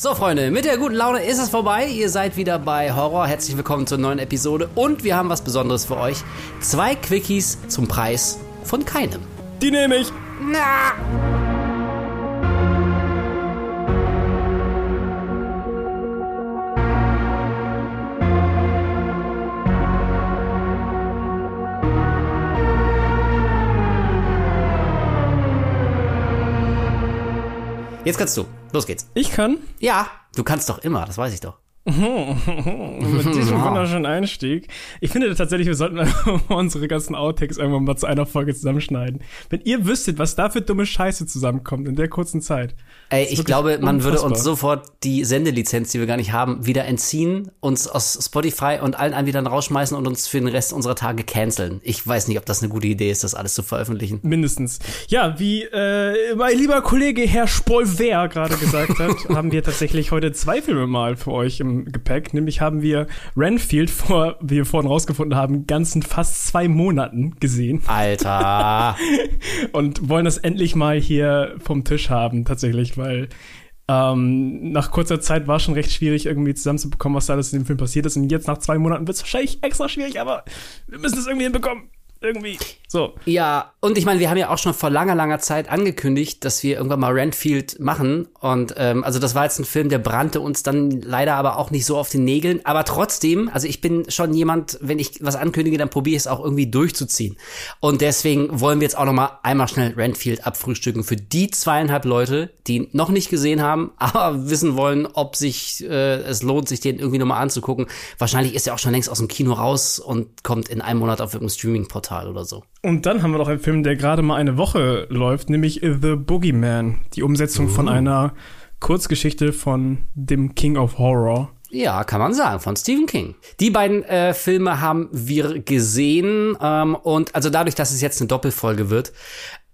So, Freunde, mit der guten Laune ist es vorbei. Ihr seid wieder bei Horror. Herzlich willkommen zur neuen Episode. Und wir haben was Besonderes für euch. Zwei Quickies zum Preis von keinem. Die nehme ich. Na! Jetzt kannst du. Los geht's. Ich kann. Ja, du kannst doch immer, das weiß ich doch. Mit diesem wunderschönen Einstieg. Ich finde tatsächlich, wir sollten unsere ganzen Outtakes irgendwann mal zu einer Folge zusammenschneiden. Wenn ihr wüsstet, was da für dumme Scheiße zusammenkommt in der kurzen Zeit. Ey, ich glaube, man unfassbar. würde uns sofort die Sendelizenz, die wir gar nicht haben, wieder entziehen, uns aus Spotify und allen Anbietern rausschmeißen und uns für den Rest unserer Tage canceln. Ich weiß nicht, ob das eine gute Idee ist, das alles zu veröffentlichen. Mindestens. Ja, wie äh, mein lieber Kollege Herr Spolver gerade gesagt hat, haben wir tatsächlich heute zwei Filme mal für euch im Gepäck. Nämlich haben wir Renfield vor, wie wir vorhin rausgefunden haben, ganzen fast zwei Monaten gesehen. Alter. und wollen das endlich mal hier vom Tisch haben, tatsächlich, weil ähm, nach kurzer Zeit war schon recht schwierig, irgendwie zusammenzubekommen, was da alles in dem Film passiert ist. Und jetzt nach zwei Monaten wird es wahrscheinlich extra schwierig, aber wir müssen es irgendwie hinbekommen irgendwie. So. Ja, und ich meine, wir haben ja auch schon vor langer, langer Zeit angekündigt, dass wir irgendwann mal Renfield machen. Und ähm, also das war jetzt ein Film, der brannte uns dann leider aber auch nicht so auf den Nägeln. Aber trotzdem, also ich bin schon jemand, wenn ich was ankündige, dann probiere ich es auch irgendwie durchzuziehen. Und deswegen wollen wir jetzt auch noch mal einmal schnell Renfield abfrühstücken für die zweieinhalb Leute, die ihn noch nicht gesehen haben, aber wissen wollen, ob sich äh, es lohnt, sich den irgendwie noch mal anzugucken. Wahrscheinlich ist er auch schon längst aus dem Kino raus und kommt in einem Monat auf irgendein Streaming-Portal Portal oder so. Und dann haben wir noch einen Film, der gerade mal eine Woche läuft, nämlich The Boogeyman, die Umsetzung uh. von einer Kurzgeschichte von dem King of Horror. Ja, kann man sagen, von Stephen King. Die beiden äh, Filme haben wir gesehen ähm, und also dadurch, dass es jetzt eine Doppelfolge wird,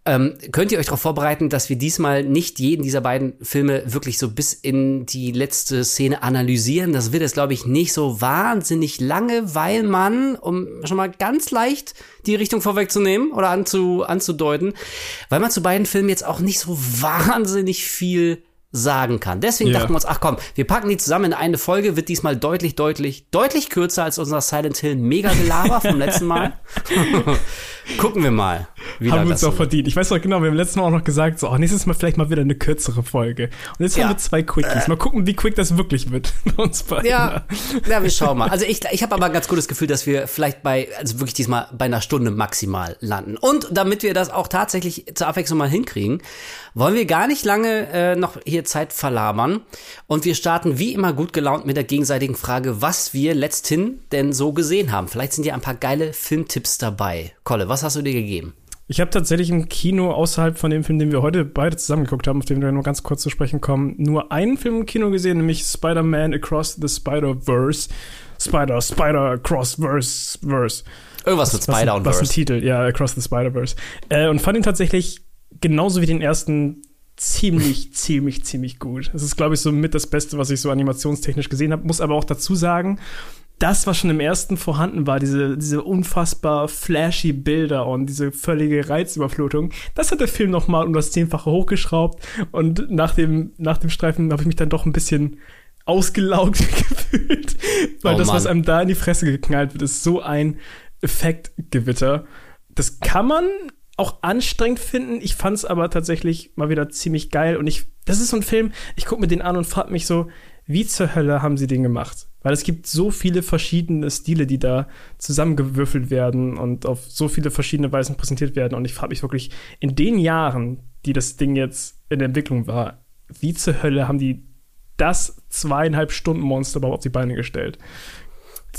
ähm, könnt ihr euch darauf vorbereiten, dass wir diesmal nicht jeden dieser beiden Filme wirklich so bis in die letzte Szene analysieren? Das wird jetzt, glaube ich, nicht so wahnsinnig lange, weil man, um schon mal ganz leicht die Richtung vorwegzunehmen oder anzu, anzudeuten, weil man zu beiden Filmen jetzt auch nicht so wahnsinnig viel sagen kann. Deswegen ja. dachten wir uns, ach komm, wir packen die zusammen in eine Folge, wird diesmal deutlich, deutlich, deutlich kürzer als unser Silent Hill Mega-Gelaber vom letzten Mal. Gucken wir mal. Haben wir uns auch so verdient. Ich weiß noch genau, wir haben letztes Mal auch noch gesagt, so, oh, nächstes Mal vielleicht mal wieder eine kürzere Folge. Und jetzt ja. haben wir zwei Quickies. Mal gucken, wie quick das wirklich wird bei uns beiden. Ja, ja wir schauen mal. Also ich, ich habe aber ein ganz gutes Gefühl, dass wir vielleicht bei, also wirklich diesmal bei einer Stunde maximal landen. Und damit wir das auch tatsächlich zur Abwechslung mal hinkriegen, wollen wir gar nicht lange äh, noch hier Zeit verlabern. Und wir starten wie immer gut gelaunt mit der gegenseitigen Frage, was wir letzthin denn so gesehen haben. Vielleicht sind ja ein paar geile Filmtipps dabei. Kolle, was hast du dir gegeben? Ich habe tatsächlich im Kino außerhalb von dem Film, den wir heute beide zusammengeguckt haben, auf den wir nur ganz kurz zu sprechen kommen, nur einen Film im Kino gesehen, nämlich Spider-Man Across the Spider-Verse. Spider, Spider, Across Verse, Verse. Irgendwas mit Spider und Verse. Was ein Titel, ja, Across the Spider-Verse. Äh, und fand ihn tatsächlich genauso wie den ersten ziemlich, ziemlich, ziemlich gut. Es ist, glaube ich, so mit das Beste, was ich so animationstechnisch gesehen habe. Muss aber auch dazu sagen, das, was schon im ersten vorhanden war, diese, diese unfassbar flashy Bilder und diese völlige Reizüberflutung, das hat der Film nochmal um das Zehnfache hochgeschraubt. Und nach dem, nach dem Streifen habe ich mich dann doch ein bisschen ausgelaugt gefühlt. Weil oh, das, was einem da in die Fresse geknallt wird, ist so ein Effektgewitter. Das kann man auch anstrengend finden. Ich fand es aber tatsächlich mal wieder ziemlich geil. Und ich, das ist so ein Film, ich gucke mir den an und frage mich so, wie zur Hölle haben sie den gemacht? Weil es gibt so viele verschiedene Stile, die da zusammengewürfelt werden und auf so viele verschiedene Weisen präsentiert werden. Und ich frage mich wirklich, in den Jahren, die das Ding jetzt in der Entwicklung war, wie zur Hölle haben die das zweieinhalb Stunden Monster überhaupt auf die Beine gestellt?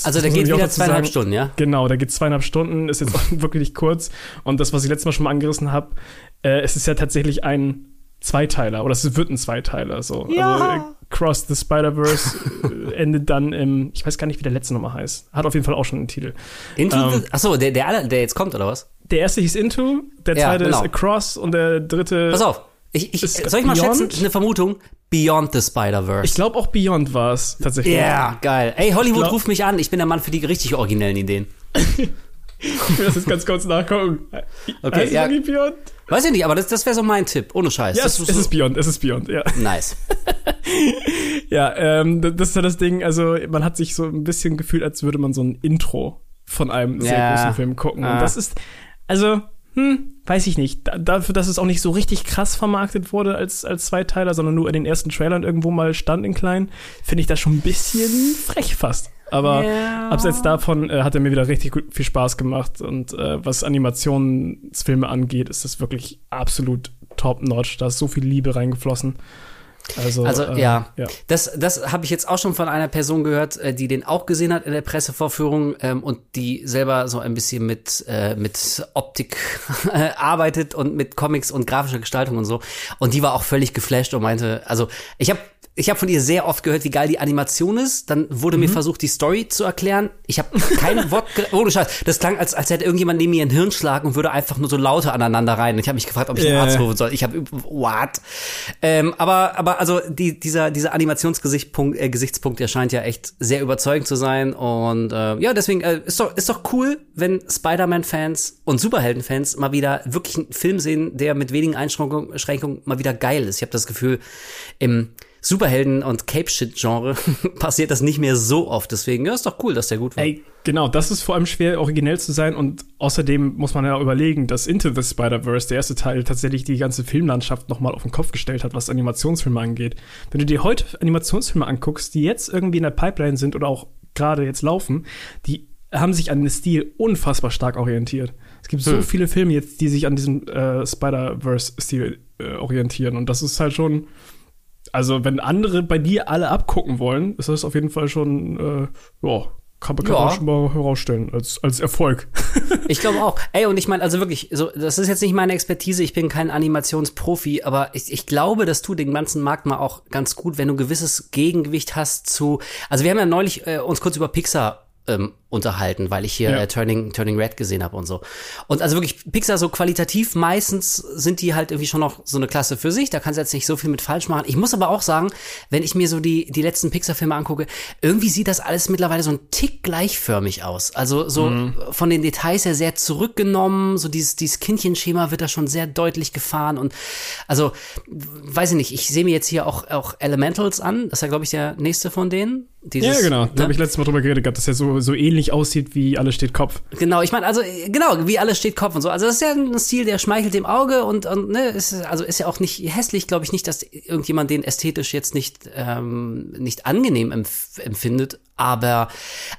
Also da geht wieder zweieinhalb Stunden, ja? Genau, da geht zweieinhalb Stunden, ist jetzt auch wirklich kurz. Und das, was ich letztes Mal schon mal angerissen habe, äh, es ist ja tatsächlich ein Zweiteiler oder es wird ein Zweiteiler. So. Ja. Also, Cross the Spider-Verse äh, endet dann im, ich weiß gar nicht, wie der letzte nochmal heißt. Hat auf jeden Fall auch schon einen Titel. Into ähm, the, achso, der, der, der jetzt kommt, oder was? Der erste hieß Into, der zweite ja, genau. ist Across und der dritte. Pass auf, ich, ich, soll ich mal Beyond? schätzen, eine Vermutung? Beyond the Spider-Verse. Ich glaube auch Beyond war es tatsächlich. Ja, yeah, geil. Ey, Hollywood glaub, ruft mich an, ich bin der Mann für die richtig originellen Ideen. ich will das jetzt ganz kurz nachgucken. Okay, heißt ja. Beyond? Weiß ich nicht, aber das, das wäre so mein Tipp, ohne Scheiß. Ja, das es, ist, es ist Beyond, es ist Beyond, ja. Nice. Ja, ähm, das ist ja das Ding, also man hat sich so ein bisschen gefühlt, als würde man so ein Intro von einem sehr Ja. großen Film gucken. Ah. Und das ist, also, hm, weiß ich nicht. Da, dafür, dass es auch nicht so richtig krass vermarktet wurde als, als Zweiteiler, sondern nur in den ersten Trailern irgendwo mal stand in klein, finde ich das schon ein bisschen frech fast. Aber Ja. abseits davon äh, hat er mir wieder richtig gut, viel Spaß gemacht. Und äh, was Animationsfilme angeht, ist das wirklich absolut top-notch. Da ist so viel Liebe reingeflossen. Also, Also äh, ja, ja. das, das habe ich jetzt auch schon von einer Person gehört, äh, die den auch gesehen hat in der Pressevorführung ähm, und die selber so ein bisschen mit äh, mit Optik äh, arbeitet und mit Comics und grafischer Gestaltung und so. Und die war auch völlig geflasht und meinte, also ich habe ich habe von ihr sehr oft gehört, wie geil die Animation ist. Dann wurde Mhm. mir versucht, die Story zu erklären. Ich habe kein Wort. ge- Ohne Scheiß. Das klang, als, als hätte irgendjemand neben mir einen Hirnschlag und würde einfach nur so lauter aneinander rein. Ich habe mich gefragt, ob ich einen Ja. Arzt rufen soll. Ich habe what? Ähm, aber aber also die, dieser dieser Animationsgesichtspunkt äh, Gesichtspunkt, der scheint ja echt sehr überzeugend zu sein und äh, ja deswegen äh, ist doch ist doch cool, wenn Spider-Man-Fans und Superhelden-Fans mal wieder wirklich einen Film sehen, der mit wenigen Einschränkungen Einschränkungen mal wieder geil ist. Ich habe das Gefühl im Superhelden- und Cape-Shit-Genre passiert das nicht mehr so oft. Deswegen, ja, ist doch cool, dass der gut war. Ey, genau, das ist vor allem schwer, originell zu sein und außerdem muss man ja überlegen, dass Into the Spider-Verse, der erste Teil, tatsächlich die ganze Filmlandschaft nochmal auf den Kopf gestellt hat, was Animationsfilme angeht. Wenn du dir heute Animationsfilme anguckst, die jetzt irgendwie in der Pipeline sind oder auch gerade jetzt laufen, die haben sich an den Stil unfassbar stark orientiert. Es gibt so Hm. viele Filme jetzt, die sich an diesem äh, Spider-Verse-Stil äh, orientieren und das ist halt schon also, wenn andere bei dir alle abgucken wollen, ist das auf jeden Fall schon, äh, ja, kann, kann Ja. man schon mal herausstellen als, als Erfolg. Ich glaube auch. Ey, und ich meine, also wirklich, so, das ist jetzt nicht meine Expertise, ich bin kein Animationsprofi, aber ich, ich glaube, das tut den ganzen Markt mal auch ganz gut, wenn du ein gewisses Gegengewicht hast zu. Also wir haben ja neulich äh, uns kurz über Pixar ähm, unterhalten, weil ich hier Ja. äh, Turning, Turning Red gesehen habe und so. Und also wirklich, Pixar so qualitativ, meistens sind die halt irgendwie schon noch so eine Klasse für sich, da kannst du jetzt nicht so viel mit falsch machen. Ich muss aber auch sagen, wenn ich mir so die, die letzten Pixar-Filme angucke, irgendwie sieht das alles mittlerweile so ein Tick gleichförmig aus. Also so von den Details her sehr zurückgenommen, so dieses, dieses Kindchenschema wird da schon sehr deutlich gefahren und also, weiß ich nicht, ich sehe mir jetzt hier auch, auch Elementals an, das ist ja, glaube ich, der nächste von denen. Dieses, ja, genau. Da ne? habe ich letztes Mal drüber geredet gehabt, dass er so, so ähnlich aussieht wie Alles steht Kopf. Genau, ich meine, also genau, wie alles steht Kopf und so. Also das ist ja ein Stil, der schmeichelt dem Auge und, und ne, ist, also ist ja auch nicht hässlich, glaube ich nicht, dass irgendjemand den ästhetisch jetzt nicht ähm, nicht angenehm empf empfindet. Aber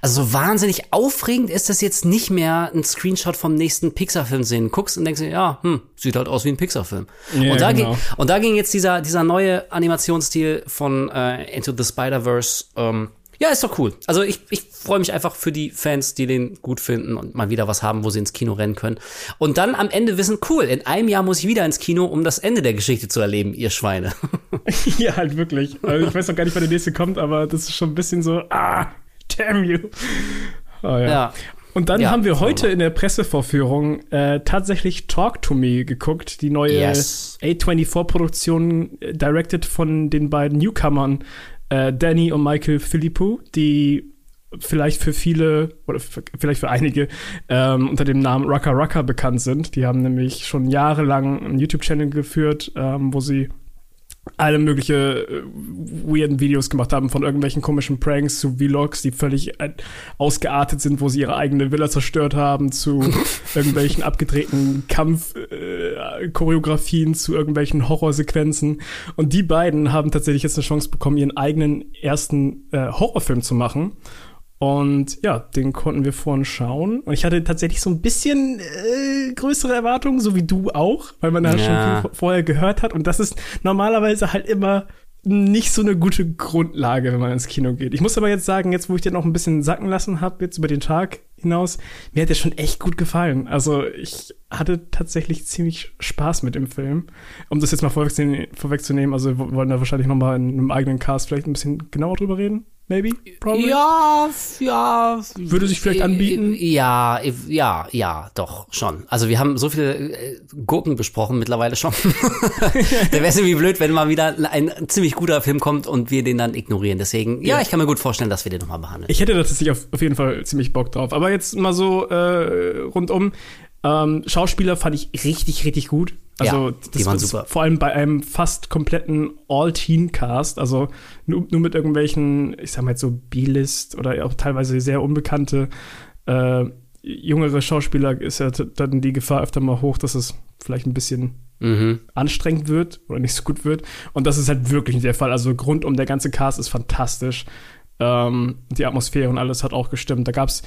also so wahnsinnig aufregend ist das jetzt nicht mehr, ein Screenshot vom nächsten Pixar-Film sehen. Guckst und denkst dir, ja, hm, sieht halt aus wie ein Pixar-Film. Ja, und, da genau. ging, und da ging jetzt dieser dieser neue Animationsstil von äh, Into the Spider-Verse. Ähm, ja, ist doch cool. Also ich, ich freue mich einfach für die Fans, die den gut finden und mal wieder was haben, wo sie ins Kino rennen können. Und dann am Ende wissen, cool, in einem Jahr muss ich wieder ins Kino, um das Ende der Geschichte zu erleben, ihr Schweine. ja, halt wirklich. Also ich weiß noch gar nicht, wann der nächste kommt, aber das ist schon ein bisschen so, ah, damn you. Ah, ja. Ja. Und dann Ja, haben wir heute in der Pressevorführung äh, tatsächlich Talk to Me geguckt, die neue Yes. A24-Produktion, äh, directed von den beiden Newcomern, äh, Danny und Michael Philippou, die vielleicht für viele oder vielleicht für einige ähm, unter dem Namen Rucka Rucka bekannt sind. Die haben nämlich schon jahrelang einen YouTube-Channel geführt, ähm, wo sie alle mögliche äh, weirden Videos gemacht haben, von irgendwelchen komischen Pranks zu Vlogs, die völlig äh, ausgeartet sind, wo sie ihre eigene Villa zerstört haben, zu irgendwelchen abgedrehten Kampfchoreografien, äh, zu irgendwelchen Horrorsequenzen. Und die beiden haben tatsächlich jetzt eine Chance bekommen, ihren eigenen ersten äh, Horrorfilm zu machen. Und ja, den konnten wir vorhin schauen. Und ich hatte tatsächlich so ein bisschen äh, größere Erwartungen, so wie du auch, weil man da Ja. schon viel vorher gehört hat. Und das ist normalerweise halt immer nicht so eine gute Grundlage, wenn man ins Kino geht. Ich muss aber jetzt sagen, jetzt wo ich den noch ein bisschen sacken lassen habe, jetzt über den Tag hinaus, mir hat der schon echt gut gefallen. Also ich hatte tatsächlich ziemlich Spaß mit dem Film. Um das jetzt mal vorwegzunehmen, also wir wollen da wahrscheinlich noch mal in einem eigenen Cast vielleicht ein bisschen genauer drüber reden. Maybe? Probably? Ja, ja. Würde sich vielleicht anbieten? Ja, ja, ja, doch, schon. Also wir haben so viele äh, Gurken besprochen mittlerweile schon. da wäre es irgendwie blöd, wenn mal wieder ein ziemlich guter Film kommt und wir den dann ignorieren. Deswegen, ja, Ja. ich kann mir gut vorstellen, dass wir den nochmal behandeln. Ich hätte tatsächlich auf, auf jeden Fall ziemlich Bock drauf. Aber jetzt mal so äh, rundum. Ähm, Schauspieler fand ich richtig, richtig gut. Also ja, das ist super. vor allem bei einem fast kompletten All-Teen-Cast, also nur, nur mit irgendwelchen, ich sag mal jetzt so B-List oder auch teilweise sehr unbekannte äh, jüngere Schauspieler ist ja dann die Gefahr öfter mal hoch, dass es vielleicht ein bisschen Mhm. anstrengend wird oder nicht so gut wird. Und das ist halt wirklich nicht der Fall. Also rundum der ganze Cast ist fantastisch. Ähm, die Atmosphäre und alles hat auch gestimmt. Da gab's,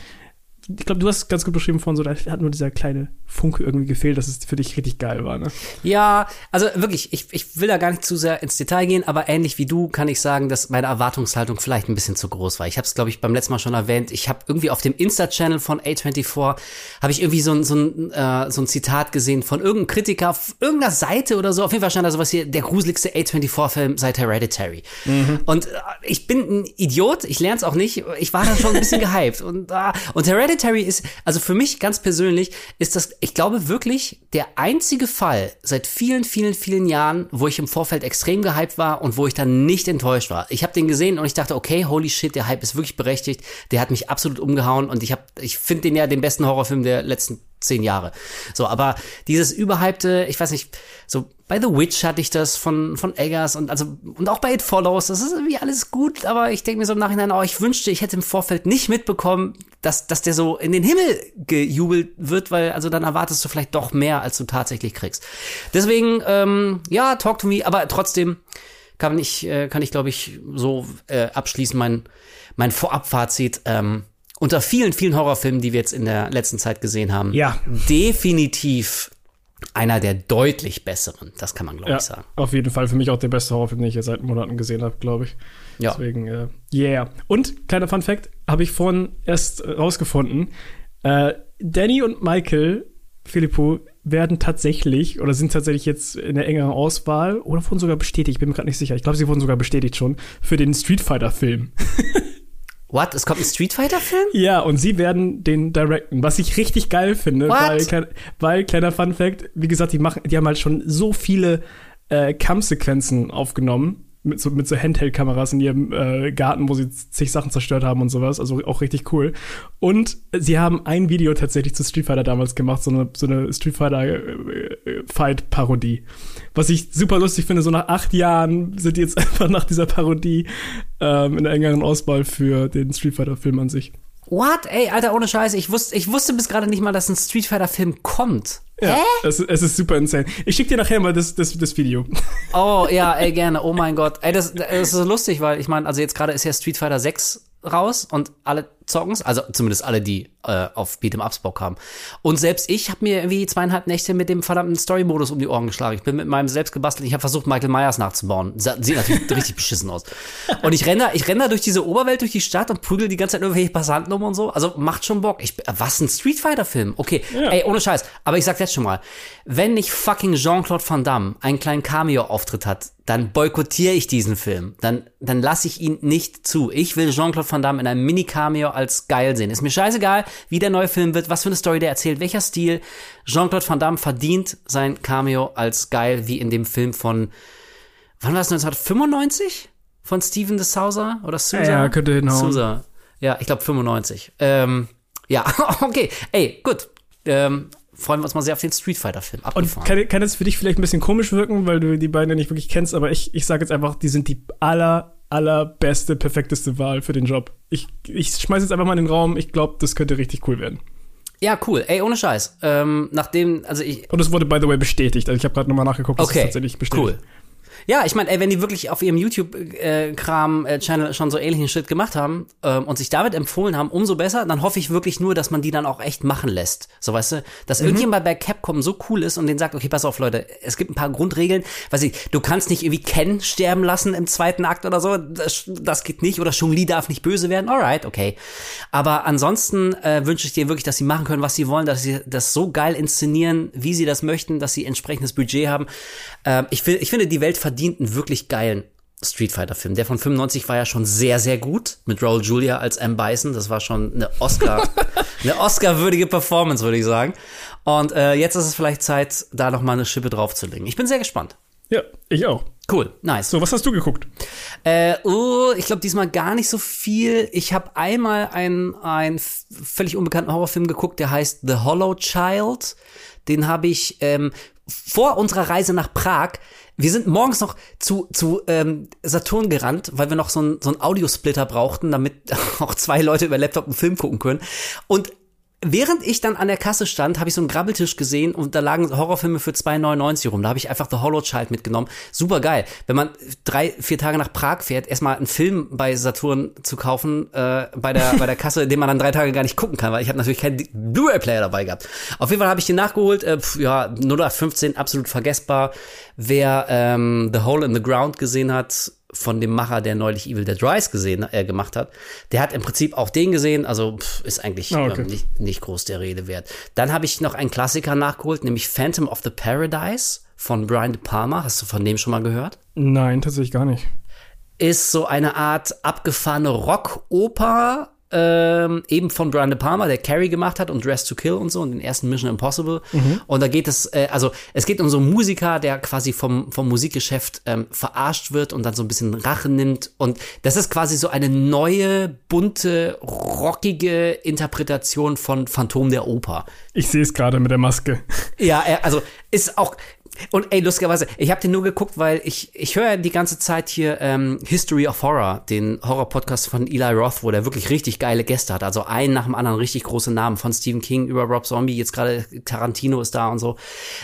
ich glaube, du hast ganz gut beschrieben von so, da hat nur dieser kleine Funke irgendwie gefehlt, dass es für dich richtig geil war. Ne? Ja, also wirklich, ich, ich will da gar nicht zu sehr ins Detail gehen, aber ähnlich wie du kann ich sagen, dass meine Erwartungshaltung vielleicht ein bisschen zu groß war. Ich habe es, glaube ich, beim letzten Mal schon erwähnt. Ich habe irgendwie auf dem Insta-Channel von A24 habe ich irgendwie so ein, so, ein, äh, so ein Zitat gesehen von irgendeinem Kritiker auf irgendeiner Seite oder so. Auf jeden Fall stand da sowas hier, der gruseligste A24-Film seit Hereditary. Und äh, ich bin ein Idiot, ich lerne es auch nicht. Ich war da schon ein bisschen gehypt. Und, äh, und Hereditary ist, also für mich ganz persönlich, ist das, ich glaube wirklich, der einzige Fall seit vielen, vielen, vielen Jahren, wo ich im Vorfeld extrem gehypt war und wo ich dann nicht enttäuscht war. Ich habe den gesehen und ich dachte, okay, holy shit, der Hype ist wirklich berechtigt. Der hat mich absolut umgehauen und ich habe, ich finde den ja den besten Horrorfilm der letzten zehn Jahre. So, aber dieses überhypte, ich weiß nicht, so bei The Witch hatte ich das von von Eggers und also und auch bei It Follows, das ist irgendwie alles gut, aber ich denke mir so im Nachhinein, oh, ich wünschte, ich hätte im Vorfeld nicht mitbekommen, dass dass der so in den Himmel gejubelt wird, weil also dann erwartest du vielleicht doch mehr, als du tatsächlich kriegst. Deswegen, ähm, ja, talk to me, aber trotzdem kann ich, äh, kann ich glaube ich so äh, abschließen mein mein Vorabfazit. Ähm, unter vielen, vielen Horrorfilmen, die wir jetzt in der letzten Zeit gesehen haben, Ja. definitiv einer der deutlich besseren. Das kann man, glaube Ja, ich, sagen. auf jeden Fall für mich auch der beste Horrorfilm, den ich jetzt seit Monaten gesehen habe, glaube ich. Ja. Deswegen, äh, yeah. Und, kleiner Fun Fact, habe ich vorhin erst äh, rausgefunden. Äh, Danny und Michael, Filippo, werden tatsächlich oder sind tatsächlich jetzt in der engeren Auswahl oder wurden sogar bestätigt, ich bin mir gerade nicht sicher. Ich glaube, sie wurden sogar bestätigt schon für den Street Fighter-Film. What? Es kommt ein Street Fighter-Film? Ja, und sie werden den directen, was ich richtig geil finde, weil, weil kleiner Fun Fact, wie gesagt, die machen, die haben halt schon so viele äh, Kampfsequenzen aufgenommen mit so mit so Handheld-Kameras in ihrem äh, Garten, wo sie zig Sachen zerstört haben und sowas, also auch richtig cool. Und sie haben ein Video tatsächlich zu Street Fighter damals gemacht, so eine so eine Street Fighter äh, äh, was ich super lustig finde. So nach acht Jahren sind die jetzt einfach nach dieser Parodie ähm, in der engeren Auswahl für den Street Fighter Film an sich. What? Ey, Alter, ohne Scheiße. Ich wusste, ich wusste bis gerade nicht mal, dass ein Street Fighter-Film kommt. Ja, es, es ist super insane. Ich schicke dir nachher mal das, das, das Video. Oh, ja, ey, gerne. Oh mein Gott. Ey, das, das ist so lustig, weil ich meine, also jetzt gerade ist ja Street Fighter 6 raus und alle zocken's, also zumindest alle, die äh, auf Beat'em Ups Bock haben. Und selbst ich habe mir irgendwie zweieinhalb Nächte mit dem verdammten Story-Modus um die Ohren geschlagen. Ich bin mit meinem selbst gebastelt, ich habe versucht, Michael Myers nachzubauen. Sieht natürlich richtig beschissen aus. Und ich renne, ich renne durch diese Oberwelt, durch die Stadt und prügel die ganze Zeit irgendwelche Passanten um und so. Also macht schon Bock. Ich, was, ein Street Fighter-Film? Okay, ey, ohne Scheiß. Aber ich sag jetzt schon mal, wenn nicht fucking Jean-Claude Van Damme einen kleinen Cameo-Auftritt hat, dann boykottiere ich diesen Film. Dann, dann lasse ich ihn nicht zu. Ich will Jean-Claude Van Damme in einem Mini-Cameo als geil sehen. Ist mir scheißegal, wie der neue Film wird, was für eine Story der erzählt, welcher Stil. Jean-Claude Van Damme verdient sein Cameo als geil, wie in dem Film von, wann war es, 1995? Von Steven de Souza oder Souza? Ja, könnte hinhauen. Souza. Ja, ich glaube 95. Ähm, ja, okay. Ey, gut. Ähm, freuen wir uns mal sehr auf den Street Fighter-Film. Und kann, kann es für dich vielleicht ein bisschen komisch wirken, weil du die beiden ja nicht wirklich kennst, aber ich, ich sage jetzt einfach, die sind die aller, allerbeste, perfekteste Wahl für den Job. Ich, ich schmeiß jetzt einfach mal in den Raum, ich glaube, das könnte richtig cool werden. Ja, cool. Ey, ohne Scheiß. Ähm, nachdem, also ich. Und es wurde, by the way, bestätigt. Also ich habe gerade nochmal nachgeguckt, das Okay, ist tatsächlich bestätigt. cool. Ja, ich meine, ey, wenn die wirklich auf ihrem YouTube-Kram-Channel schon so ähnlichen Shit gemacht haben ähm, und sich damit empfohlen haben, umso besser. Dann hoffe ich wirklich nur, dass man die dann auch echt machen lässt. So, weißt du, dass irgendjemand bei Capcom so cool ist und den sagt, okay, pass auf, Leute, es gibt ein paar Grundregeln. Weiß ich, du kannst nicht irgendwie Ken sterben lassen im zweiten Akt oder so. Das, das geht nicht. Oder Chun-Li darf nicht böse werden. Alright, okay. Aber ansonsten äh, wünsche ich dir wirklich, dass sie machen können, was sie wollen, dass sie das so geil inszenieren, wie sie das möchten, dass sie entsprechendes Budget haben. Ähm, ich, ich finde, die Welt verdient einen wirklich geilen Street Fighter Film. Der von 95 war ja schon sehr, sehr gut mit Raul Julia als M. Bison. Das war schon eine Oscar, eine Oscar-würdige Performance, würde ich sagen. Und äh, jetzt ist es vielleicht Zeit, da noch mal eine Schippe draufzulegen. Ich bin sehr gespannt. Ja, ich auch. Cool, nice. So, was hast du geguckt? Äh, oh, ich glaube diesmal gar nicht so viel. Ich habe einmal einen, einen völlig unbekannten Horrorfilm geguckt, der heißt The Hollow Child. Den habe ich ähm, vor unserer Reise nach Prag. Wir sind morgens noch zu, zu ähm, Saturn gerannt, weil wir noch so einen so einen Audiosplitter brauchten, damit auch zwei Leute über Laptop einen Film gucken können. Und Während ich dann an der Kasse stand, habe ich so einen Grabbeltisch gesehen und da lagen Horrorfilme für 2,99 rum. Da habe ich einfach The Hollow Child mitgenommen. Super geil. Wenn man drei, vier Tage nach Prag fährt, erstmal einen Film bei Saturn zu kaufen, äh, bei, der, bei der Kasse, den man dann drei Tage gar nicht gucken kann, weil ich habe natürlich keinen Blu-ray-Player dabei gehabt. Auf jeden Fall habe ich den nachgeholt. Äh, pf, ja, 0815, absolut vergessbar. Wer ähm, The Hole in the Ground gesehen hat, von dem Macher, der neulich Evil Dead Rise gesehen, äh, gemacht hat. Der hat im Prinzip auch den gesehen, also pff, ist eigentlich Ah, okay. ähm, nicht, nicht groß der Rede wert. Dann habe ich noch einen Klassiker nachgeholt, nämlich Phantom of the Paradise von Brian De Palma. Hast du von dem schon mal gehört? Nein, tatsächlich gar nicht. Ist so eine Art abgefahrene Rockoper, ähm, eben von Brian De Palma, der Carrie gemacht hat und Dress to Kill und so und den ersten Mission Impossible. Und da geht es, äh, also es geht um so einen Musiker, der quasi vom, vom Musikgeschäft ähm, verarscht wird und dann so ein bisschen Rache nimmt. Und das ist quasi so eine neue, bunte, rockige Interpretation von Phantom der Oper. Ich sehe es gerade mit der Maske. Ja, er, also ist auch. Und ey, lustigerweise, ich habe den nur geguckt, weil ich, ich höre die ganze Zeit hier ähm, History of Horror, den Horror-Podcast von Eli Roth, wo der wirklich richtig geile Gäste hat. Also einen nach dem anderen richtig große Namen, von Stephen King über Rob Zombie, jetzt gerade Tarantino ist da und so.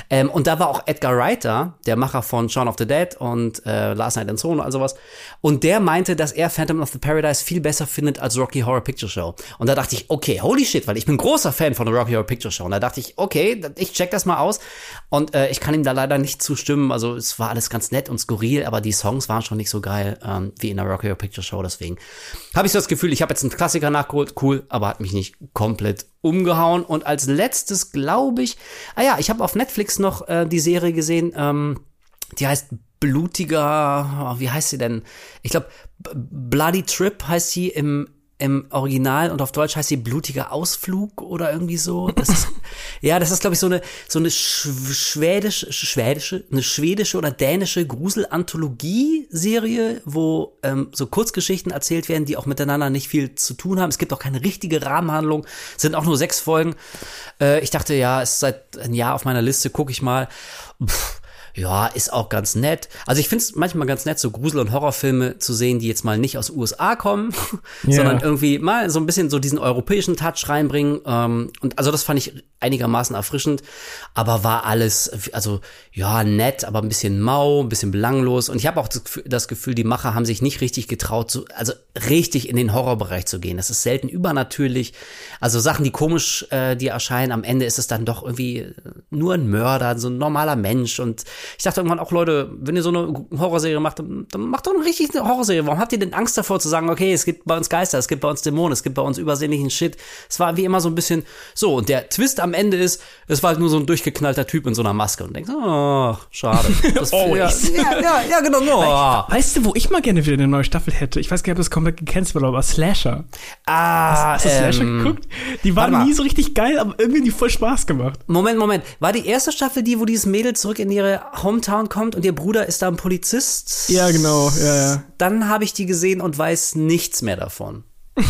Ähm, und da war auch Edgar Wright da, der Macher von Shaun of the Dead und äh, Last Night in Soho und all sowas. Und der meinte, dass er Phantom of the Paradise viel besser findet als Rocky Horror Picture Show. Und da dachte ich, okay, holy shit, weil ich bin großer Fan von der Rocky Horror Picture Show. Und da dachte ich, okay, ich check das mal aus. Und äh, ich kann ihm da leider nicht zustimmen. Also es war alles ganz nett und skurril, aber die Songs waren schon nicht so geil ähm, wie in der Rocky Horror Picture Show. Deswegen habe ich so das Gefühl, ich habe jetzt einen Klassiker nachgeholt, cool, aber hat mich nicht komplett umgehauen. Und als letztes glaube ich, ah ja, ich habe auf Netflix noch äh, die Serie gesehen, ähm, die heißt blutiger, wie heißt sie denn? Ich glaube, Bloody Trip heißt sie im im Original und auf Deutsch heißt sie blutiger Ausflug oder irgendwie so. Das ist, ja, das ist glaube ich so eine so eine schw- schwedische schwedische eine schwedische oder dänische Grusel-Anthologie-Serie, wo ähm, so Kurzgeschichten erzählt werden, die auch miteinander nicht viel zu tun haben. Es gibt auch keine richtige Rahmenhandlung, es sind auch nur sechs Folgen. Äh, ich dachte, ja, es ist seit ein Jahr auf meiner Liste, gucke ich mal. Pff, ja, ist auch ganz nett. Also ich finde es manchmal ganz nett, so Grusel- und Horrorfilme zu sehen, die jetzt mal nicht aus USA kommen, Ja. sondern irgendwie mal so ein bisschen so diesen europäischen Touch reinbringen. Ähm, und also das fand ich einigermaßen erfrischend, aber war alles, also ja, nett, aber ein bisschen mau, ein bisschen belanglos. Und ich habe auch das Gefühl, die Macher haben sich nicht richtig getraut, so, also richtig in den Horrorbereich zu gehen. Das ist selten übernatürlich. Also Sachen, die komisch äh, dir erscheinen, am Ende ist es dann doch irgendwie nur ein Mörder, so ein normaler Mensch. Und ich dachte irgendwann auch, Leute, wenn ihr so eine Horrorserie macht, dann, dann macht doch eine richtige Horrorserie. Warum habt ihr denn Angst davor zu sagen, okay, es gibt bei uns Geister, es gibt bei uns Dämonen, es gibt bei uns übersinnlichen Shit. Es war wie immer so ein bisschen so. Und der Twist am Ende ist, es war halt nur so ein durchgeknallter Typ in so einer Maske und denkst, oh, schade. Das, Always. ja, ja, ja, genau. Oh. Weißt du, wo ich mal gerne wieder eine neue Staffel hätte? Ich weiß gar nicht, ob das komplett gecancelt wurde, aber Slasher. Ah, Hast du Slasher ähm, geguckt? Die waren nie so richtig geil, aber irgendwie die voll Spaß gemacht. Moment, Moment. War die erste Staffel die, wo dieses Mädel zurück in ihre Hometown kommt und ihr Bruder ist da ein Polizist? Ja, genau, ja, ja. Dann habe ich die gesehen und weiß nichts mehr davon.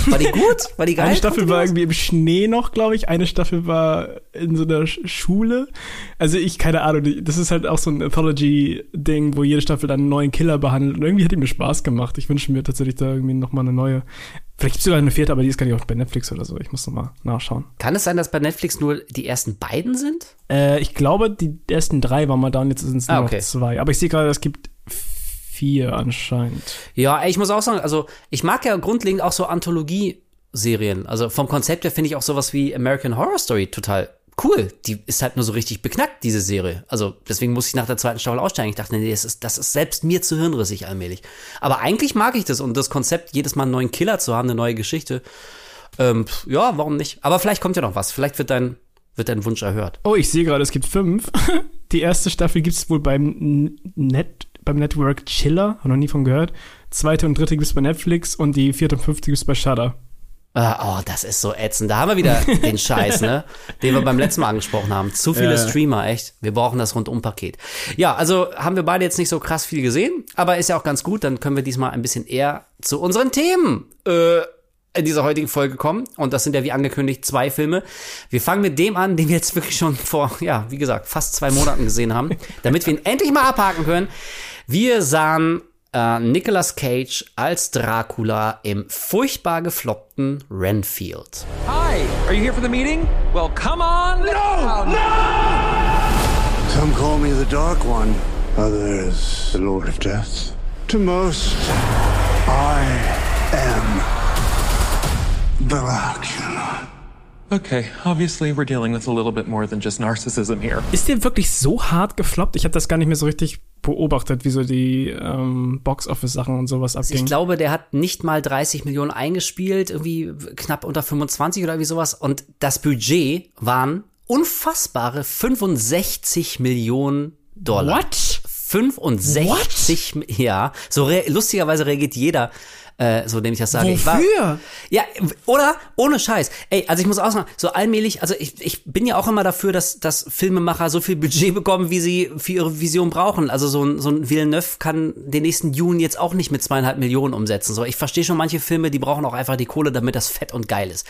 War die gut? War die geil? Eine Staffel war irgendwie im Schnee noch, glaube ich. Eine Staffel war in so einer Sch- Schule. Also ich, keine Ahnung, das ist halt auch so ein Anthology-Ding, wo jede Staffel dann einen neuen Killer behandelt. Und irgendwie hat die mir Spaß gemacht. Ich wünsche mir tatsächlich da irgendwie nochmal eine neue. Vielleicht gibt es sogar eine vierte, aber die ist gar nicht auch bei Netflix oder so. Ich muss nochmal nachschauen. Kann es sein, dass bei Netflix nur die ersten beiden sind? Äh, ich glaube, die ersten drei waren mal da und jetzt sind es nur Ah, noch okay. zwei. Aber ich sehe gerade, es gibt vier anscheinend. Ja, ich muss auch sagen, also ich mag ja grundlegend auch so Anthologie-Serien. Also vom Konzept her finde ich auch sowas wie American Horror Story total cool. Die ist halt nur so richtig beknackt, diese Serie. Also deswegen muss ich nach der zweiten Staffel aussteigen. Ich dachte, nee, das ist, das ist selbst mir zu hirnrissig allmählich. Aber eigentlich mag ich das und das Konzept, jedes Mal einen neuen Killer zu haben, eine neue Geschichte. Ähm, ja, warum nicht? Aber vielleicht kommt ja noch was. Vielleicht wird dein, wird dein Wunsch erhört. Oh, ich sehe gerade, es gibt fünf. Die erste Staffel gibt es wohl beim Net, beim Network Chiller, habe noch nie von gehört. Zweite und dritte gibt es bei Netflix und die vierte und fünfte gibt es bei Shudder. Ah, oh, das ist so ätzend. Da haben wir wieder den Scheiß, ne? Den wir beim letzten Mal angesprochen haben. Zu viele Ja. Streamer, echt. Wir brauchen das Rundum-Paket. Ja, also haben wir beide jetzt nicht so krass viel gesehen, aber ist ja auch ganz gut. Dann können wir diesmal ein bisschen eher zu unseren Themen äh, in dieser heutigen Folge kommen. Und das sind ja wie angekündigt zwei Filme. Wir fangen mit dem an, den wir jetzt wirklich schon vor, ja, wie gesagt, fast zwei Monaten gesehen haben, damit wir ihn endlich mal abhaken können. Wir sahen äh, Nicolas Cage als Dracula im furchtbar gefloppten Renfield. Hi, are you here for the meeting? Well, come on. No! Some call me the Dark One, others the Lord of Death. To most, I am Dracula. Okay, obviously we're dealing with a little bit more than just narcissism here. Ist der wirklich so hart gefloppt? Ich habe das gar nicht mehr so richtig beobachtet, wie so die ähm, Box-Office-Sachen und sowas Ich abgingen. glaube, der hat nicht mal 30 Millionen eingespielt, irgendwie knapp unter 25 oder wie sowas. Und das Budget waren unfassbare 65 Millionen Dollar. What? 65, Mi- ja. So re lustigerweise reagiert jeder, äh, so dem ich das sage. Ich war, Wofür? ja, oder? Ohne Scheiß. Ey, also ich muss auch sagen, so allmählich, also ich, ich bin ja auch immer dafür, dass, dass Filmemacher so viel Budget bekommen, wie sie für ihre Vision brauchen. Also so ein, so ein Villeneuve kann den nächsten Dune jetzt auch nicht mit zweieinhalb Millionen umsetzen. So, ich verstehe schon manche Filme, die brauchen auch einfach die Kohle, damit das fett und geil ist.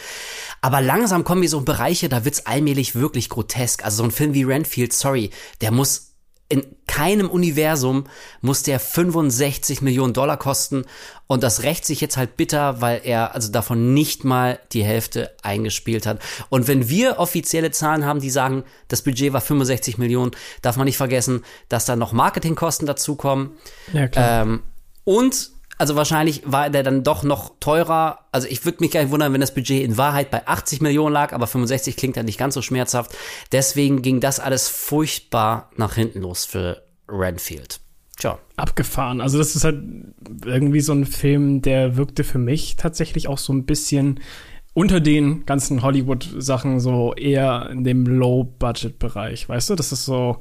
Aber langsam kommen wir so in Bereiche, da wird's allmählich wirklich grotesk. Also so ein Film wie Renfield, sorry, der muss in keinem Universum muss der 65 Millionen Dollar kosten und das rächt sich jetzt halt bitter, weil er also davon nicht mal die Hälfte eingespielt hat. Und wenn wir offizielle Zahlen haben, die sagen, das Budget war 65 Millionen, darf man nicht vergessen, dass da noch Marketingkosten dazukommen. Ja, klar. Ähm, und also wahrscheinlich war der dann doch noch teurer. Also ich würde mich gar nicht wundern, wenn das Budget in Wahrheit bei 80 Millionen lag, aber 65 klingt ja nicht ganz so schmerzhaft. Deswegen ging das alles furchtbar nach hinten los für Renfield. Tja. abgefahren. Also das ist halt irgendwie so ein Film, der wirkte für mich tatsächlich auch so ein bisschen unter den ganzen Hollywood-Sachen so eher in dem Low-Budget-Bereich, weißt du? Das ist so,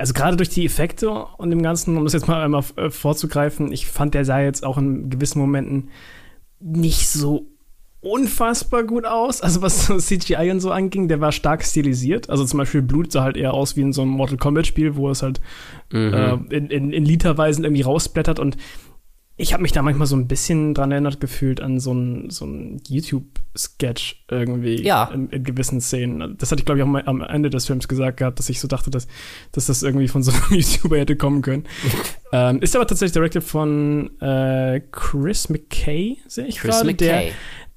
also gerade durch die Effekte und dem Ganzen, um das jetzt mal einmal äh, vorzugreifen, ich fand, der sah jetzt auch in gewissen Momenten nicht so unfassbar gut aus. Also was so CGI und so anging, der war stark stilisiert. Also zum Beispiel Blut sah halt eher aus wie in so einem Mortal Kombat Spiel, wo es halt äh, in, in, in Literweisen irgendwie rausblättert und ich habe mich da manchmal so ein bisschen dran erinnert gefühlt an so ein, so YouTube-Sketch irgendwie Ja. in, in gewissen Szenen. Das hatte ich, glaube ich, auch mal am Ende des Films gesagt gehabt, dass ich so dachte, dass, dass das irgendwie von so einem YouTuber hätte kommen können. ähm, ist aber tatsächlich directed von äh, Chris McKay, sehe ich Chris gerade. Der,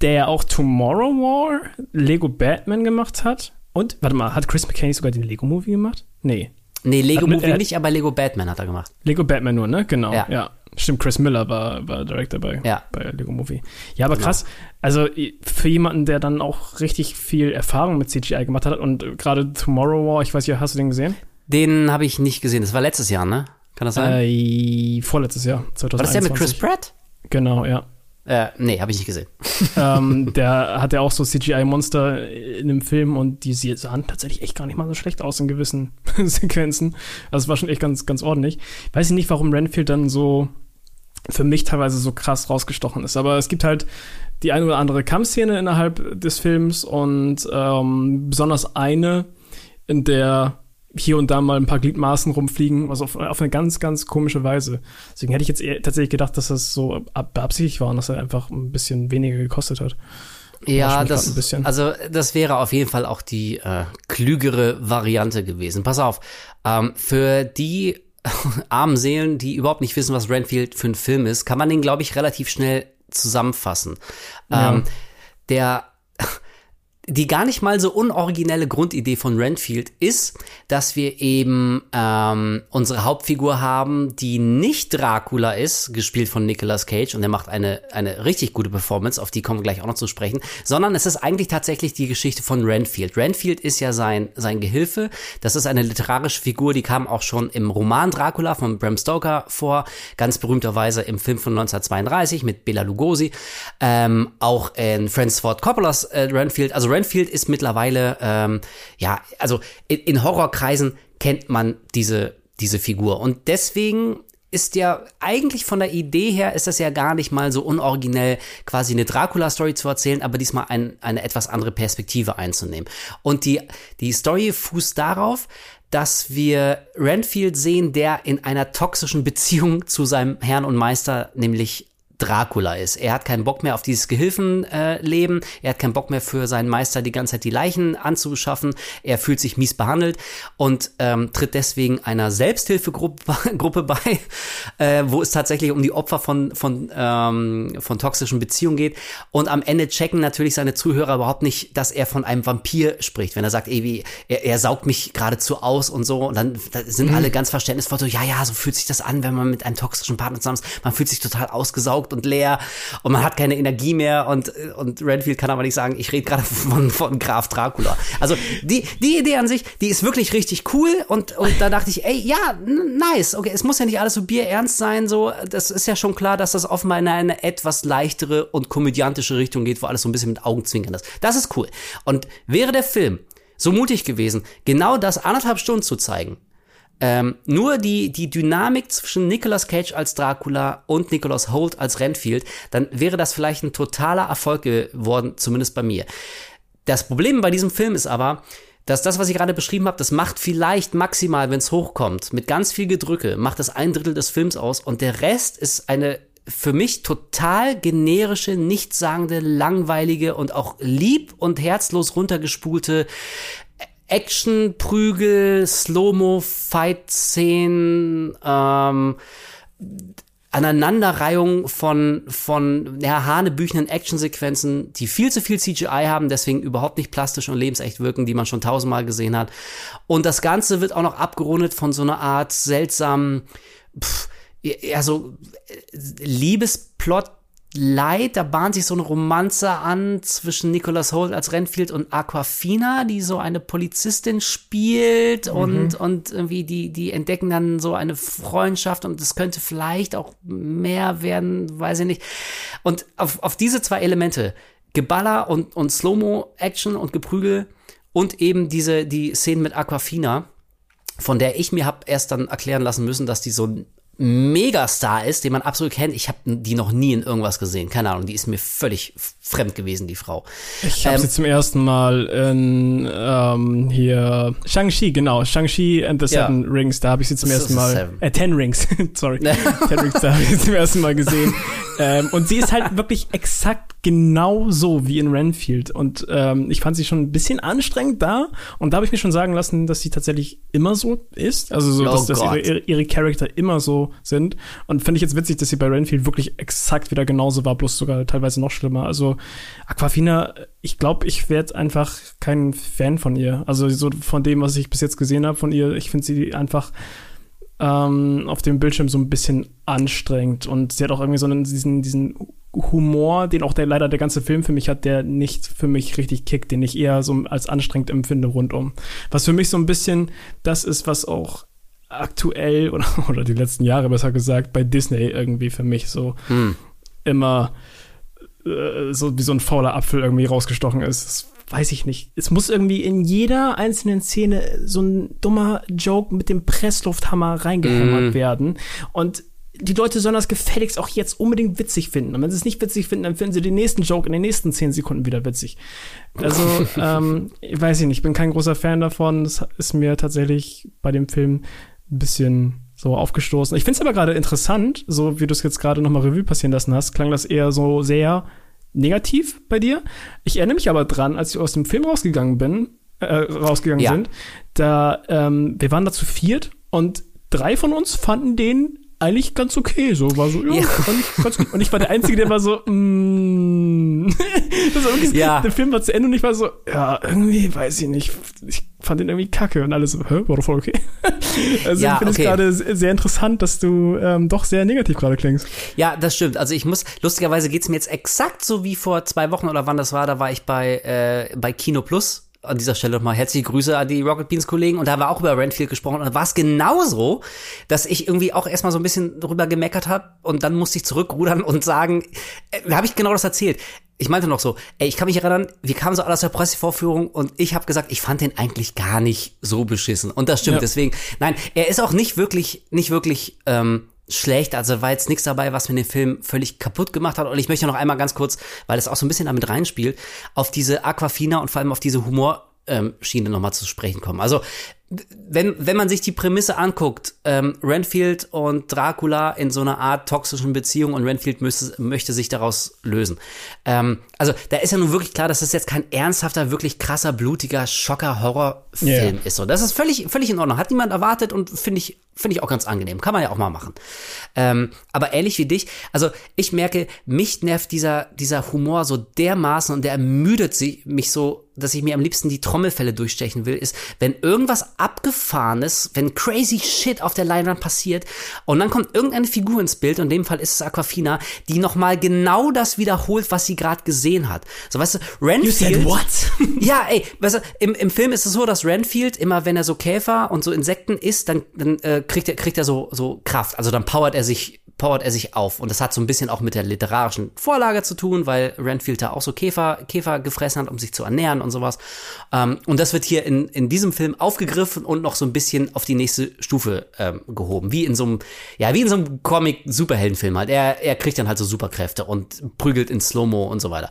der ja auch Tomorrow War, Lego Batman gemacht hat. Und, warte mal, hat Chris McKay nicht sogar den Lego-Movie gemacht? Nee. Nee, Lego mit- Movie er- nicht, aber Lego Batman hat er gemacht. Lego Batman nur, ne? Genau. Ja. Ja. Stimmt, Chris Miller war, war Director bei, Ja. bei Lego Movie. Ja, aber krass. Also für jemanden, der dann auch richtig viel Erfahrung mit CGI gemacht hat und gerade Tomorrow War, ich weiß nicht, hast du den gesehen? Den habe ich nicht gesehen. Das war letztes Jahr, ne? Kann das sein? Äh, vorletztes Jahr, war das der 2021. mit Chris Pratt? Genau, ja. Äh, nee, habe ich nicht gesehen. ähm, der hat ja auch so CGI-Monster in dem Film und die sahen tatsächlich echt gar nicht mal so schlecht aus in gewissen Sequenzen. Also es war schon echt ganz, ganz ordentlich. Weiß ich nicht, warum Renfield dann so für mich teilweise so krass rausgestochen ist. Aber es gibt halt die eine oder andere Kampfszene innerhalb des Films und ähm, besonders eine, in der hier und da mal ein paar Gliedmaßen rumfliegen, also auf, auf eine ganz, ganz komische Weise. Deswegen hätte ich jetzt eher tatsächlich gedacht, dass das so ab- beabsichtigt war und dass er einfach ein bisschen weniger gekostet hat. Ja, das, ein bisschen. also das wäre auf jeden Fall auch die äh, klügere Variante gewesen. Pass auf, ähm, für die armen Seelen, die überhaupt nicht wissen, was Renfield für ein Film ist, kann man den, glaube ich, relativ schnell zusammenfassen. Ja. Ähm, der die gar nicht mal so unoriginelle Grundidee von Renfield ist, dass wir eben ähm, unsere Hauptfigur haben, die nicht Dracula ist, gespielt von Nicolas Cage, und er macht eine, eine richtig gute Performance, auf die kommen wir gleich auch noch zu sprechen, sondern es ist eigentlich tatsächlich die Geschichte von Renfield. Renfield ist ja sein, sein Gehilfe, das ist eine literarische Figur, die kam auch schon im Roman Dracula von Bram Stoker vor, ganz berühmterweise im Film von 1932 mit Bela Lugosi, ähm, auch in Francis Ford Coppolas äh, Renfield, also Renfield ist mittlerweile, ähm, ja, also in, in Horrorkreisen kennt man diese, diese Figur. Und deswegen ist ja eigentlich von der Idee her ist das ja gar nicht mal so unoriginell, quasi eine Dracula-Story zu erzählen, aber diesmal ein, eine etwas andere Perspektive einzunehmen. Und die, die Story fußt darauf, dass wir Renfield sehen, der in einer toxischen Beziehung zu seinem Herrn und Meister, nämlich Dracula ist. Er hat keinen Bock mehr auf dieses Gehilfenleben. Äh, er hat keinen Bock mehr für seinen Meister die ganze Zeit die Leichen anzuschaffen. Er fühlt sich mies behandelt und ähm, tritt deswegen einer Selbsthilfegruppe Gruppe bei, äh, wo es tatsächlich um die Opfer von von ähm, von toxischen Beziehungen geht. Und am Ende checken natürlich seine Zuhörer überhaupt nicht, dass er von einem Vampir spricht. Wenn er sagt, ey, wie, er, er saugt mich geradezu aus und so, und dann da sind mhm. alle ganz verständnisvoll so, ja, ja, so fühlt sich das an, wenn man mit einem toxischen Partner zusammen ist. Man fühlt sich total ausgesaugt und leer und man hat keine Energie mehr und, und Redfield kann aber nicht sagen, ich rede gerade von, von Graf Dracula. Also die, die Idee an sich, die ist wirklich richtig cool und, und da dachte ich, ey, ja, nice, okay, es muss ja nicht alles so bierernst sein, so, das ist ja schon klar, dass das offenbar in eine etwas leichtere und komödiantische Richtung geht, wo alles so ein bisschen mit Augenzwinkern ist. Das ist cool. Und wäre der Film so mutig gewesen, genau das anderthalb Stunden zu zeigen, ähm, nur die, die Dynamik zwischen Nicolas Cage als Dracula und Nicholas Holt als Renfield, dann wäre das vielleicht ein totaler Erfolg geworden, zumindest bei mir. Das Problem bei diesem Film ist aber, dass das, was ich gerade beschrieben habe, das macht vielleicht maximal, wenn es hochkommt, mit ganz viel Gedrücke, macht das ein Drittel des Films aus und der Rest ist eine für mich total generische, nichtssagende, langweilige und auch lieb und herzlos runtergespulte Action, Prügel, Slow-Mo, Fight-Szenen, ähm, Aneinanderreihung von, von ja, hanebüchenden Actionsequenzen, die viel zu viel CGI haben, deswegen überhaupt nicht plastisch und lebensecht wirken, die man schon tausendmal gesehen hat. Und das Ganze wird auch noch abgerundet von so einer Art seltsamen, pff, ja, so äh, Liebesplot, Leid, da bahnt sich so eine Romanze an zwischen Nicholas Holt als Renfield und Aquafina, die so eine Polizistin spielt mhm. und, und irgendwie die, die entdecken dann so eine Freundschaft und es könnte vielleicht auch mehr werden, weiß ich nicht. Und auf, auf diese zwei Elemente, Geballer und, und Slow-Mo-Action und Geprügel und eben diese, die Szenen mit Aquafina, von der ich mir hab erst dann erklären lassen müssen, dass die so Megastar ist, den man absolut kennt. Ich habe die noch nie in irgendwas gesehen. Keine Ahnung, die ist mir völlig fremd gewesen, die Frau. Ich habe ähm, sie zum ersten Mal in ähm, hier Shang-Chi, genau, Shang-Chi and the Seven ja. Rings, da habe ich sie zum ersten Mal, äh, Ten Rings, sorry, Ten Rings, da habe ich sie zum ersten Mal gesehen. ähm, und sie ist halt wirklich exakt genau so wie in Renfield. Und ähm, ich fand sie schon ein bisschen anstrengend da. Und da habe ich mir schon sagen lassen, dass sie tatsächlich immer so ist. Also so, dass, oh dass ihre, ihre, ihre Charakter immer so sind. Und finde ich jetzt witzig, dass sie bei Renfield wirklich exakt wieder genauso war, bloß sogar teilweise noch schlimmer. Also Aquafina, ich glaube, ich werde einfach kein Fan von ihr. Also so von dem, was ich bis jetzt gesehen habe von ihr, ich finde sie einfach ähm, auf dem Bildschirm so ein bisschen anstrengend. Und sie hat auch irgendwie so einen, diesen, diesen Humor, den auch der, leider der ganze Film für mich hat, der nicht für mich richtig kickt, den ich eher so als anstrengend empfinde rundum. Was für mich so ein bisschen das ist, was auch aktuell oder, oder die letzten Jahre besser gesagt bei Disney irgendwie für mich so hm. immer äh, so wie so ein fauler Apfel irgendwie rausgestochen ist. Das weiß ich nicht. Es muss irgendwie in jeder einzelnen Szene so ein dummer Joke mit dem Presslufthammer reingehämmert mm. werden. Und die Leute sollen das gefälligst auch jetzt unbedingt witzig finden. Und wenn sie es nicht witzig finden, dann finden sie den nächsten Joke in den nächsten zehn Sekunden wieder witzig. Also, ähm, ich weiß nicht, ich bin kein großer Fan davon. Das ist mir tatsächlich bei dem Film ein bisschen so aufgestoßen. Ich finde es aber gerade interessant, so wie du es jetzt gerade nochmal Revue passieren lassen hast, klang das eher so sehr negativ bei dir. Ich erinnere mich aber dran, als ich aus dem Film rausgegangen bin, äh, rausgegangen ja. sind, da, ähm, wir waren da zu viert und drei von uns fanden den eigentlich ganz okay. So war so, ja, ja. ganz gut. Und ich war der Einzige, der war so, mm. das war wirklich, ja. Der Film war zu Ende und ich war so, ja, irgendwie, weiß ich nicht. Ich fand den irgendwie kacke und alles so, hä, war doch voll okay. also ja, ich finde es okay. gerade sehr interessant, dass du ähm, doch sehr negativ gerade klingst. Ja, das stimmt. Also ich muss, lustigerweise geht's mir jetzt exakt so wie vor zwei Wochen oder wann das war, da war ich bei, äh, bei Kino Plus an dieser Stelle nochmal herzliche Grüße an die Rocket Beans Kollegen und da war auch über Renfield gesprochen und da war es genauso, dass ich irgendwie auch erstmal so ein bisschen drüber gemeckert habe und dann musste ich zurückrudern und sagen, äh, habe ich genau das erzählt. Ich meinte noch so, ey, ich kann mich erinnern, wir kamen so alle aus der Pressevorführung und ich habe gesagt, ich fand den eigentlich gar nicht so beschissen und das stimmt. Ja. Deswegen, nein, er ist auch nicht wirklich, nicht wirklich ähm, schlecht. Also war jetzt nichts dabei, was mir den Film völlig kaputt gemacht hat. Und ich möchte noch einmal ganz kurz, weil es auch so ein bisschen damit reinspielt, auf diese Aquafina und vor allem auf diese Humor ähm, Schiene nochmal zu sprechen kommen. Also wenn, wenn man sich die Prämisse anguckt, ähm, Renfield und Dracula in so einer Art toxischen Beziehung und Renfield müsste, möchte sich daraus lösen. Ähm, also da ist ja nun wirklich klar, dass das jetzt kein ernsthafter, wirklich krasser, blutiger, schocker Horrorfilm Yeah. ist. So, das ist völlig, völlig in Ordnung. Hat niemand erwartet und finde ich, finde ich auch ganz angenehm. Kann man ja auch mal machen. Ähm, aber ähnlich wie dich, also ich merke, mich nervt dieser, dieser Humor so dermaßen und der ermüdet sie, mich so, dass ich mir am liebsten die Trommelfälle durchstechen will, ist, wenn irgendwas abgefahrenes, wenn crazy shit auf der Leinwand passiert und dann kommt irgendeine Figur ins Bild, und in dem Fall ist es Aquafina, die nochmal genau das wiederholt, was sie gerade gesehen hat. So, weißt du, Renfield. Ja, ey, weißt du, im, im Film ist es so, dass Renfield immer, wenn er so Käfer und so Insekten isst, dann, dann äh, kriegt er, kriegt er so, so Kraft. Also dann powert er sich, powert er sich auf. Und das hat so ein bisschen auch mit der literarischen Vorlage zu tun, weil Renfield da auch so Käfer, Käfer gefressen hat, um sich zu ernähren und sowas. Ähm, und das wird hier in, in diesem Film aufgegriffen und noch so ein bisschen auf die nächste Stufe ähm, gehoben. Wie in so einem, ja, wie in so einem Comic-Superheldenfilm halt. Er, er kriegt dann halt so Superkräfte und prügelt in Slow-Mo und so weiter.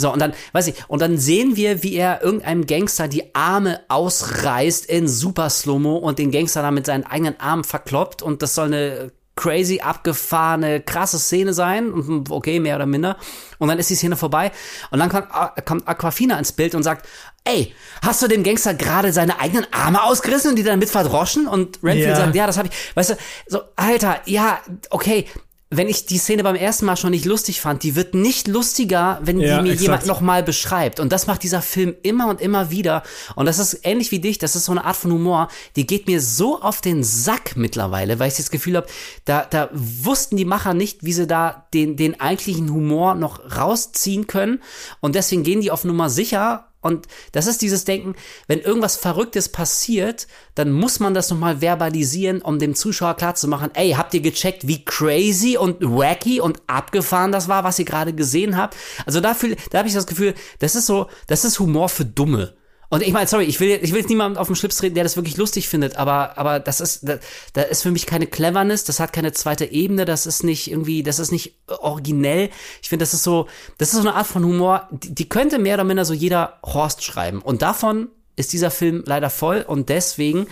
So, und dann, weiß ich, und dann sehen wir, wie er irgendeinem Gangster die Arme ausreißt in super Slow-Mo und den Gangster dann mit seinen eigenen Armen verkloppt und das soll eine crazy, abgefahrene, krasse Szene sein. Und Okay, mehr oder minder. Und dann ist die Szene vorbei. Und dann kommt, kommt Aquafina ins Bild und sagt, ey, hast du dem Gangster gerade seine eigenen Arme ausgerissen und die dann mit verdroschen? Und Renfield Ja. sagt, ja, das habe ich. Weißt du, so, Alter, ja, okay. Wenn ich die Szene beim ersten Mal schon nicht lustig fand, die wird nicht lustiger, wenn Ja, die mir exakt. jemand noch mal beschreibt. Und das macht dieser Film immer und immer wieder. Und das ist ähnlich wie dich, das ist so eine Art von Humor, die geht mir so auf den Sack mittlerweile, weil ich das Gefühl habe, da, da wussten die Macher nicht, wie sie da den, den eigentlichen Humor noch rausziehen können. Und deswegen gehen die auf Nummer sicher. Und das ist dieses Denken, wenn irgendwas Verrücktes passiert, dann muss man das nochmal verbalisieren, um dem Zuschauer klarzumachen, ey, habt ihr gecheckt, wie crazy und wacky und abgefahren das war, was ihr gerade gesehen habt? Also dafür, da habe ich das Gefühl, das ist so, das ist Humor für Dumme. Und ich meine, sorry, ich will, ich will jetzt niemandem auf den Schlips treten, der das wirklich lustig findet, aber, aber das ist, da, da ist für mich keine Cleverness, das hat keine zweite Ebene, das ist nicht irgendwie, das ist nicht originell. Ich finde, das ist so, das ist so eine Art von Humor, die, die könnte mehr oder minder so jeder Horst schreiben. Und davon ist dieser Film leider voll und deswegen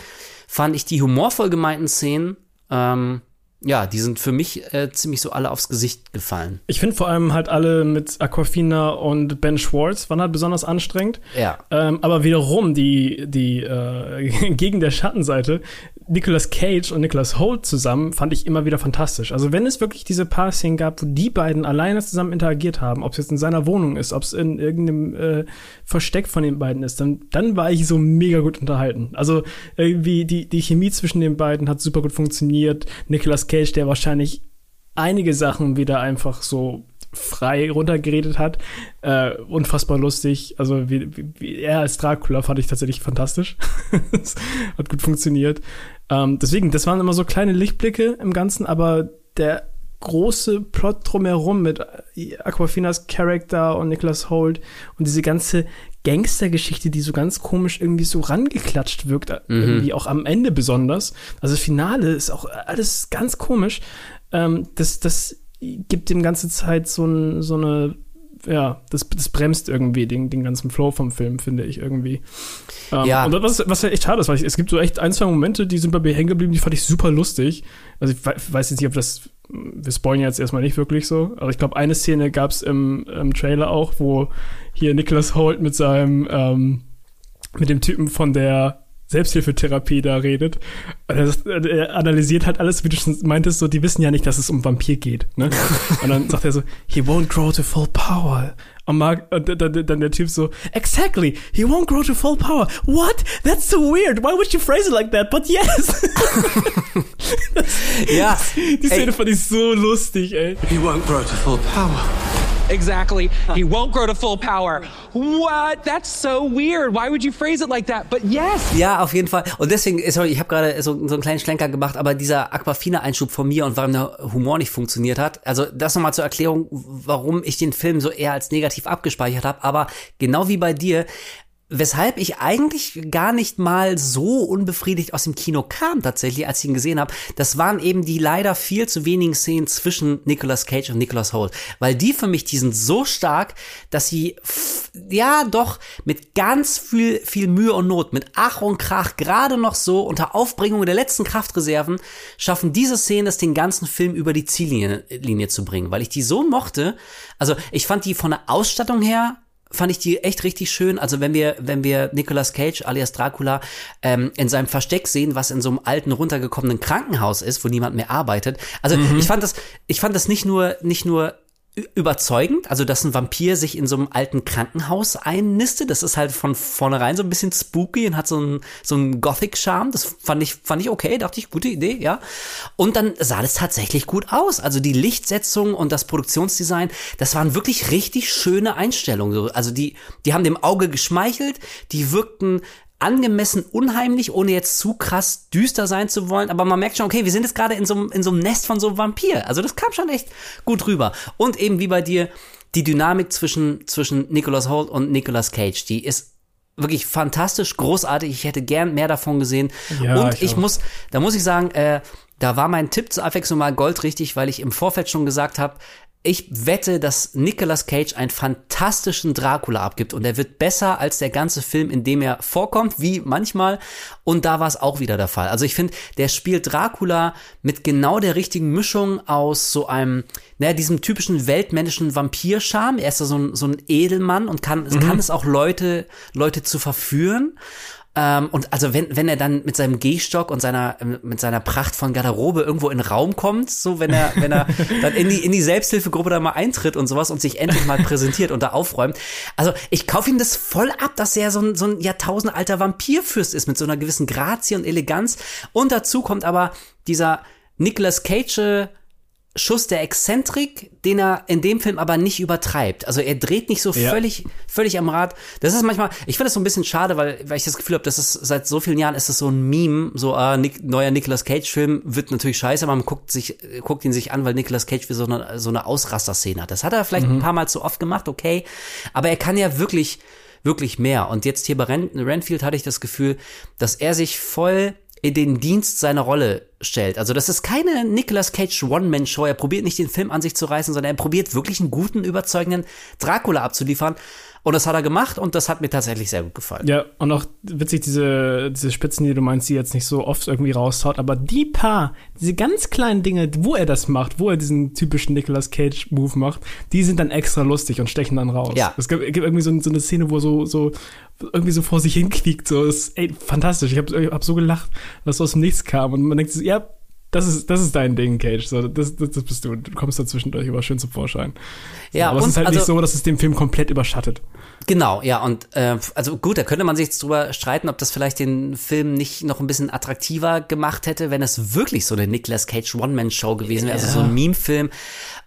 fand ich die humorvoll gemeinten Szenen, ähm, ja, die sind für mich äh, ziemlich so alle aufs Gesicht gefallen. Ich finde vor allem halt alle mit Aquafina und Ben Schwartz waren halt besonders anstrengend. Ja. Ähm, aber wiederum die, die äh, gegen der Schattenseite, Nicolas Cage und Nicolas Holt zusammen, fand ich immer wieder fantastisch. Also wenn es wirklich diese paar Szenen gab, wo die beiden alleine zusammen interagiert haben, ob es jetzt in seiner Wohnung ist, ob es in irgendeinem äh, Versteck von den beiden ist, dann, dann war ich so mega gut unterhalten. Also irgendwie die, die Chemie zwischen den beiden hat super gut funktioniert. Nicolas Cage, der wahrscheinlich einige Sachen wieder einfach so frei runtergeredet hat. Äh, unfassbar lustig. Also wie, wie, wie er als Dracula fand ich tatsächlich fantastisch. Hat gut funktioniert. Ähm, deswegen, das waren immer so kleine Lichtblicke im Ganzen, aber der große Plot drumherum mit Aquafinas Charakter und Nicholas Holt und diese ganze Gangstergeschichte, die so ganz komisch irgendwie so rangeklatscht wirkt, irgendwie auch am Ende besonders. Also das Finale ist auch alles ganz komisch. Ähm, das, das gibt dem ganze Zeit so, ein, so eine, ja, das, das bremst irgendwie den, den ganzen Flow vom Film, finde ich irgendwie. Ähm, Ja. Und was, was ja echt schade ist, weil ich, es gibt so echt ein, zwei Momente, die sind bei mir hängen geblieben, die fand ich super lustig. Also ich we- weiß jetzt nicht, ob das, wir spoilern jetzt erstmal nicht wirklich so, aber ich glaube, eine Szene gab es im, im Trailer auch, wo hier Nicholas Holt mit seinem, ähm, mit dem Typen von der Selbsthilfetherapie da redet. Und er, er analysiert halt alles, wie du schon meintest, so, die wissen ja nicht, dass es um Vampir geht. Ne? Und dann sagt er so, he won't grow to full power. Und, Mark, und dann, dann der Typ so, exactly, he won't grow to full power. What? That's so weird. Why would you phrase it like that? But yes. Ja, Die Szene fand ich so lustig, ey. He won't grow to full power. Exactly. He won't grow to full power. What? That's so weird. Why would you phrase it like that? But yes. Ja, auf jeden Fall. Und deswegen, sorry, ich habe gerade so, so einen kleinen Schlenker gemacht, aber dieser Aquafina-Einschub von mir und warum der Humor nicht funktioniert hat, also das nochmal zur Erklärung, warum ich den Film so eher als negativ abgespeichert habe, aber genau wie bei dir, Weshalb ich eigentlich gar nicht mal so unbefriedigt aus dem Kino kam, tatsächlich, als ich ihn gesehen habe. Das waren eben die leider viel zu wenigen Szenen zwischen Nicolas Cage und Nicolas Holt. Weil die für mich, die sind so stark, dass sie, ja, doch mit ganz viel, viel Mühe und Not, mit Ach und Krach, gerade noch so unter Aufbringung der letzten Kraftreserven, schaffen diese Szenen es, den ganzen Film über die Ziellinie Linie zu bringen. Weil ich die so mochte. Also, ich fand die von der Ausstattung her fand ich die echt richtig schön. Also wenn wir, wenn wir Nicolas Cage alias Dracula ähm, in seinem Versteck sehen, was in so einem alten runtergekommenen Krankenhaus ist, wo niemand mehr arbeitet. Also mhm. ich fand das, ich fand das nicht nur, nicht nur überzeugend, also dass ein Vampir sich in so einem alten Krankenhaus einnistet. Das ist halt von vornherein so ein bisschen spooky und hat so einen so einen Gothic-Charme. Das fand ich fand ich okay, dachte ich gute Idee, ja. Und dann sah das tatsächlich gut aus. Also die Lichtsetzung und das Produktionsdesign, das waren wirklich richtig schöne Einstellungen. Also die die haben dem Auge geschmeichelt, die wirkten angemessen unheimlich, ohne jetzt zu krass düster sein zu wollen. Aber man merkt schon, okay, wir sind jetzt gerade in so, einem in so einem Nest von so einem Vampir. Also das kam schon echt gut rüber. Und eben wie bei dir, die Dynamik zwischen, zwischen Nicholas Holt und Nicolas Cage, die ist wirklich fantastisch, großartig. Ich hätte gern mehr davon gesehen. Ja, und ich, ich muss, da muss ich sagen, äh, da war mein Tipp zur Abwechslung mal goldrichtig, weil ich im Vorfeld schon gesagt habe, ich wette, dass Nicolas Cage einen fantastischen Dracula abgibt und er wird besser als der ganze Film, in dem er vorkommt, wie manchmal. Und da war es auch wieder der Fall. Also ich finde, der spielt Dracula mit genau der richtigen Mischung aus so einem, naja, diesem typischen weltmännischen Vampirscham. Er ist so ein, so ein Edelmann und kann, mhm. kann es auch Leute, Leute zu verführen. Ähm, und also wenn, wenn er dann mit seinem Gehstock und seiner, mit seiner Pracht von Garderobe irgendwo in den Raum kommt, so wenn er, wenn er dann in die, in die Selbsthilfegruppe da mal eintritt und sowas und sich endlich mal präsentiert und da aufräumt. Also ich kaufe ihm das voll ab, dass er so ein, so ein jahrtausendalter Vampirfürst ist mit so einer gewissen Grazie und Eleganz. Und dazu kommt aber dieser Nicolas Cage Schuss der Exzentrik, den er in dem Film aber nicht übertreibt. Also er dreht nicht so ja. völlig, völlig am Rad. Das ist manchmal, ich finde das so ein bisschen schade, weil, weil ich das Gefühl habe, dass es seit so vielen Jahren ist es so ein Meme, so äh, Nick, neuer Nicolas Cage Film wird natürlich scheiße, aber man guckt sich, guckt ihn sich an, weil Nicolas Cage wie so eine, so eine Ausraster-Szene hat. Das hat er vielleicht mhm. ein paar Mal zu oft gemacht, okay. Aber er kann ja wirklich, wirklich mehr. Und jetzt hier bei Ren Renfield hatte ich das Gefühl, dass er sich voll in den Dienst seiner Rolle stellt. Also das ist keine Nicolas Cage One-Man-Show. Er probiert nicht den Film an sich zu reißen, sondern er probiert wirklich einen guten, überzeugenden Dracula abzuliefern. Und das hat er gemacht und das hat mir tatsächlich sehr gut gefallen. Ja, und auch witzig, diese, diese Spitzen, die du meinst, die jetzt nicht so oft irgendwie raushaut, aber die paar, diese ganz kleinen Dinge, wo er das macht, wo er diesen typischen Nicolas Cage-Move macht, die sind dann extra lustig und stechen dann raus. Ja. Es gibt, gibt irgendwie so, so eine Szene, wo so, so irgendwie so vor sich hinquiekt, so ist ey, fantastisch. Ich habe hab so gelacht, dass so aus dem Nichts kam und man denkt ja, das ist, das ist dein Ding, Cage. So, das, das, das bist du. Du kommst da zwischendurch immer schön zum Vorschein. So, ja, aber es ist halt also, nicht so, dass es den Film komplett überschattet. Genau, ja, und äh, also gut, da könnte man sich jetzt drüber streiten, ob das vielleicht den Film nicht noch ein bisschen attraktiver gemacht hätte, wenn es wirklich so eine Nicolas Cage One-Man-Show gewesen wäre, ja. also so ein Meme-Film.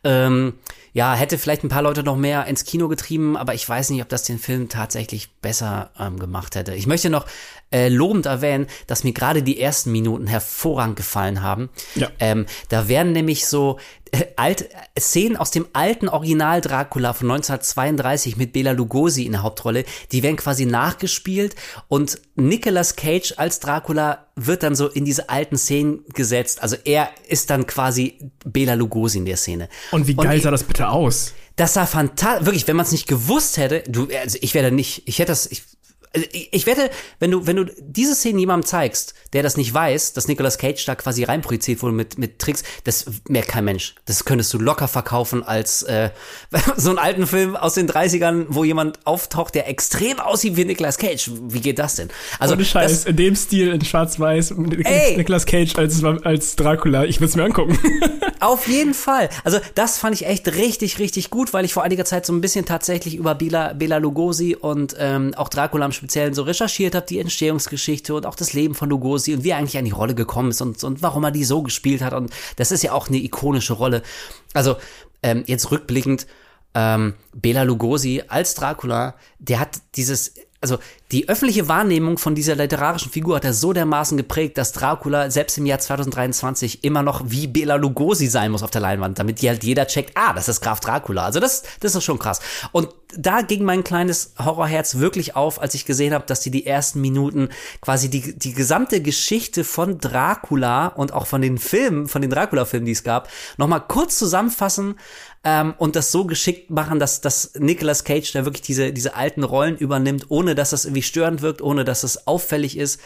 Ähm, ja, hätte vielleicht ein paar Leute noch mehr ins Kino getrieben, aber ich weiß nicht, ob das den Film tatsächlich besser ähm, gemacht hätte. Ich möchte noch äh, lobend erwähnen, dass mir gerade die ersten Minuten hervorragend gefallen haben. Ja. Ähm, da werden nämlich so äh, alt, Szenen aus dem alten Original Dracula von 1932 mit Bela Lugosi in der Hauptrolle, die werden quasi nachgespielt und Nicolas Cage als Dracula wird dann so in diese alten Szenen gesetzt. Also er ist dann quasi Bela Lugosi in der Szene. Und wie geil und sah das bitte aus? Das sah fantastisch, wirklich, wenn man es nicht gewusst hätte, du, also ich werde nicht, ich hätte das, ich, also ich wette, wenn du, wenn du diese Szene jemandem zeigst, der das nicht weiß, dass Nicolas Cage da quasi reinprojiziert wurde mit, mit Tricks, das merkt kein Mensch. Das könntest du locker verkaufen als äh, so einen alten Film aus den 30ern, wo jemand auftaucht, der extrem aussieht wie Nicolas Cage. Wie geht das denn? Also Ohne Scheiß, das, in dem Stil, in Schwarz-Weiß, Nicolas Cage als, als Dracula, ich würde es mir angucken. Auf jeden Fall. Also das fand ich echt richtig, richtig gut, weil ich vor einiger Zeit so ein bisschen tatsächlich über Bela, Bela Lugosi und ähm, auch Dracula im Speziellen so recherchiert habe, die Entstehungsgeschichte und auch das Leben von Lugosi und wie er eigentlich an die Rolle gekommen ist und, und warum er die so gespielt hat. Und das ist ja auch eine ikonische Rolle. Also ähm, jetzt rückblickend, ähm, Bela Lugosi als Dracula, der hat dieses also die öffentliche Wahrnehmung von dieser literarischen Figur hat er so dermaßen geprägt, dass Dracula selbst im Jahr 2023 immer noch wie Bela Lugosi sein muss auf der Leinwand, damit halt jeder checkt, ah, das ist Graf Dracula. Also das, das ist schon krass. Und da ging mein kleines Horrorherz wirklich auf, als ich gesehen habe, dass die die ersten Minuten quasi die, die gesamte Geschichte von Dracula und auch von den Filmen, von den Dracula-Filmen, die es gab, nochmal kurz zusammenfassen ähm, und das so geschickt machen, dass, dass Nicolas Cage da wirklich diese, diese alten Rollen übernimmt, ohne dass das irgendwie störend wirkt, ohne dass es auffällig ist.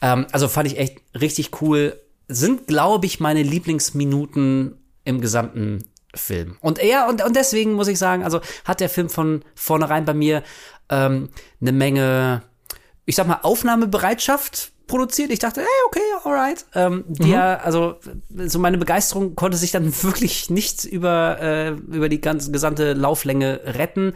Ähm, also fand ich echt richtig cool. Sind, glaube ich, meine Lieblingsminuten im gesamten Film. Und er, und, und deswegen muss ich sagen, also hat der Film von vornherein bei mir ähm, eine Menge, ich sag mal, Aufnahmebereitschaft produziert. Ich dachte, hey, okay, alright. Ähm, mhm. der, also so meine Begeisterung konnte sich dann wirklich nicht über äh, über die ganze gesamte Lauflänge retten,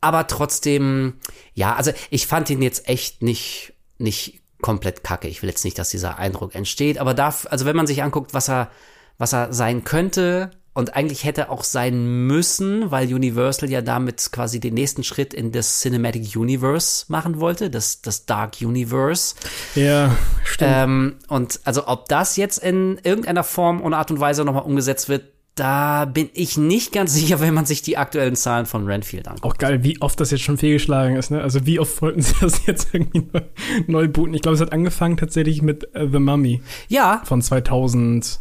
aber trotzdem, ja, also ich fand ihn jetzt echt nicht nicht komplett kacke. Ich will jetzt nicht, dass dieser Eindruck entsteht, aber da, also wenn man sich anguckt, was er was er sein könnte, und eigentlich hätte auch sein müssen, weil Universal ja damit quasi den nächsten Schritt in das Cinematic Universe machen wollte, das, das Dark Universe. Ja, stimmt. Ähm, und also ob das jetzt in irgendeiner Form und Art und Weise nochmal umgesetzt wird, da bin ich nicht ganz sicher, wenn man sich die aktuellen Zahlen von Renfield anguckt. Auch geil, wie oft das jetzt schon fehlgeschlagen ist, ne? Also wie oft wollten sie das jetzt irgendwie neu, neu booten? Ich glaube, es hat angefangen tatsächlich mit uh, The Mummy. Ja. Von 2000,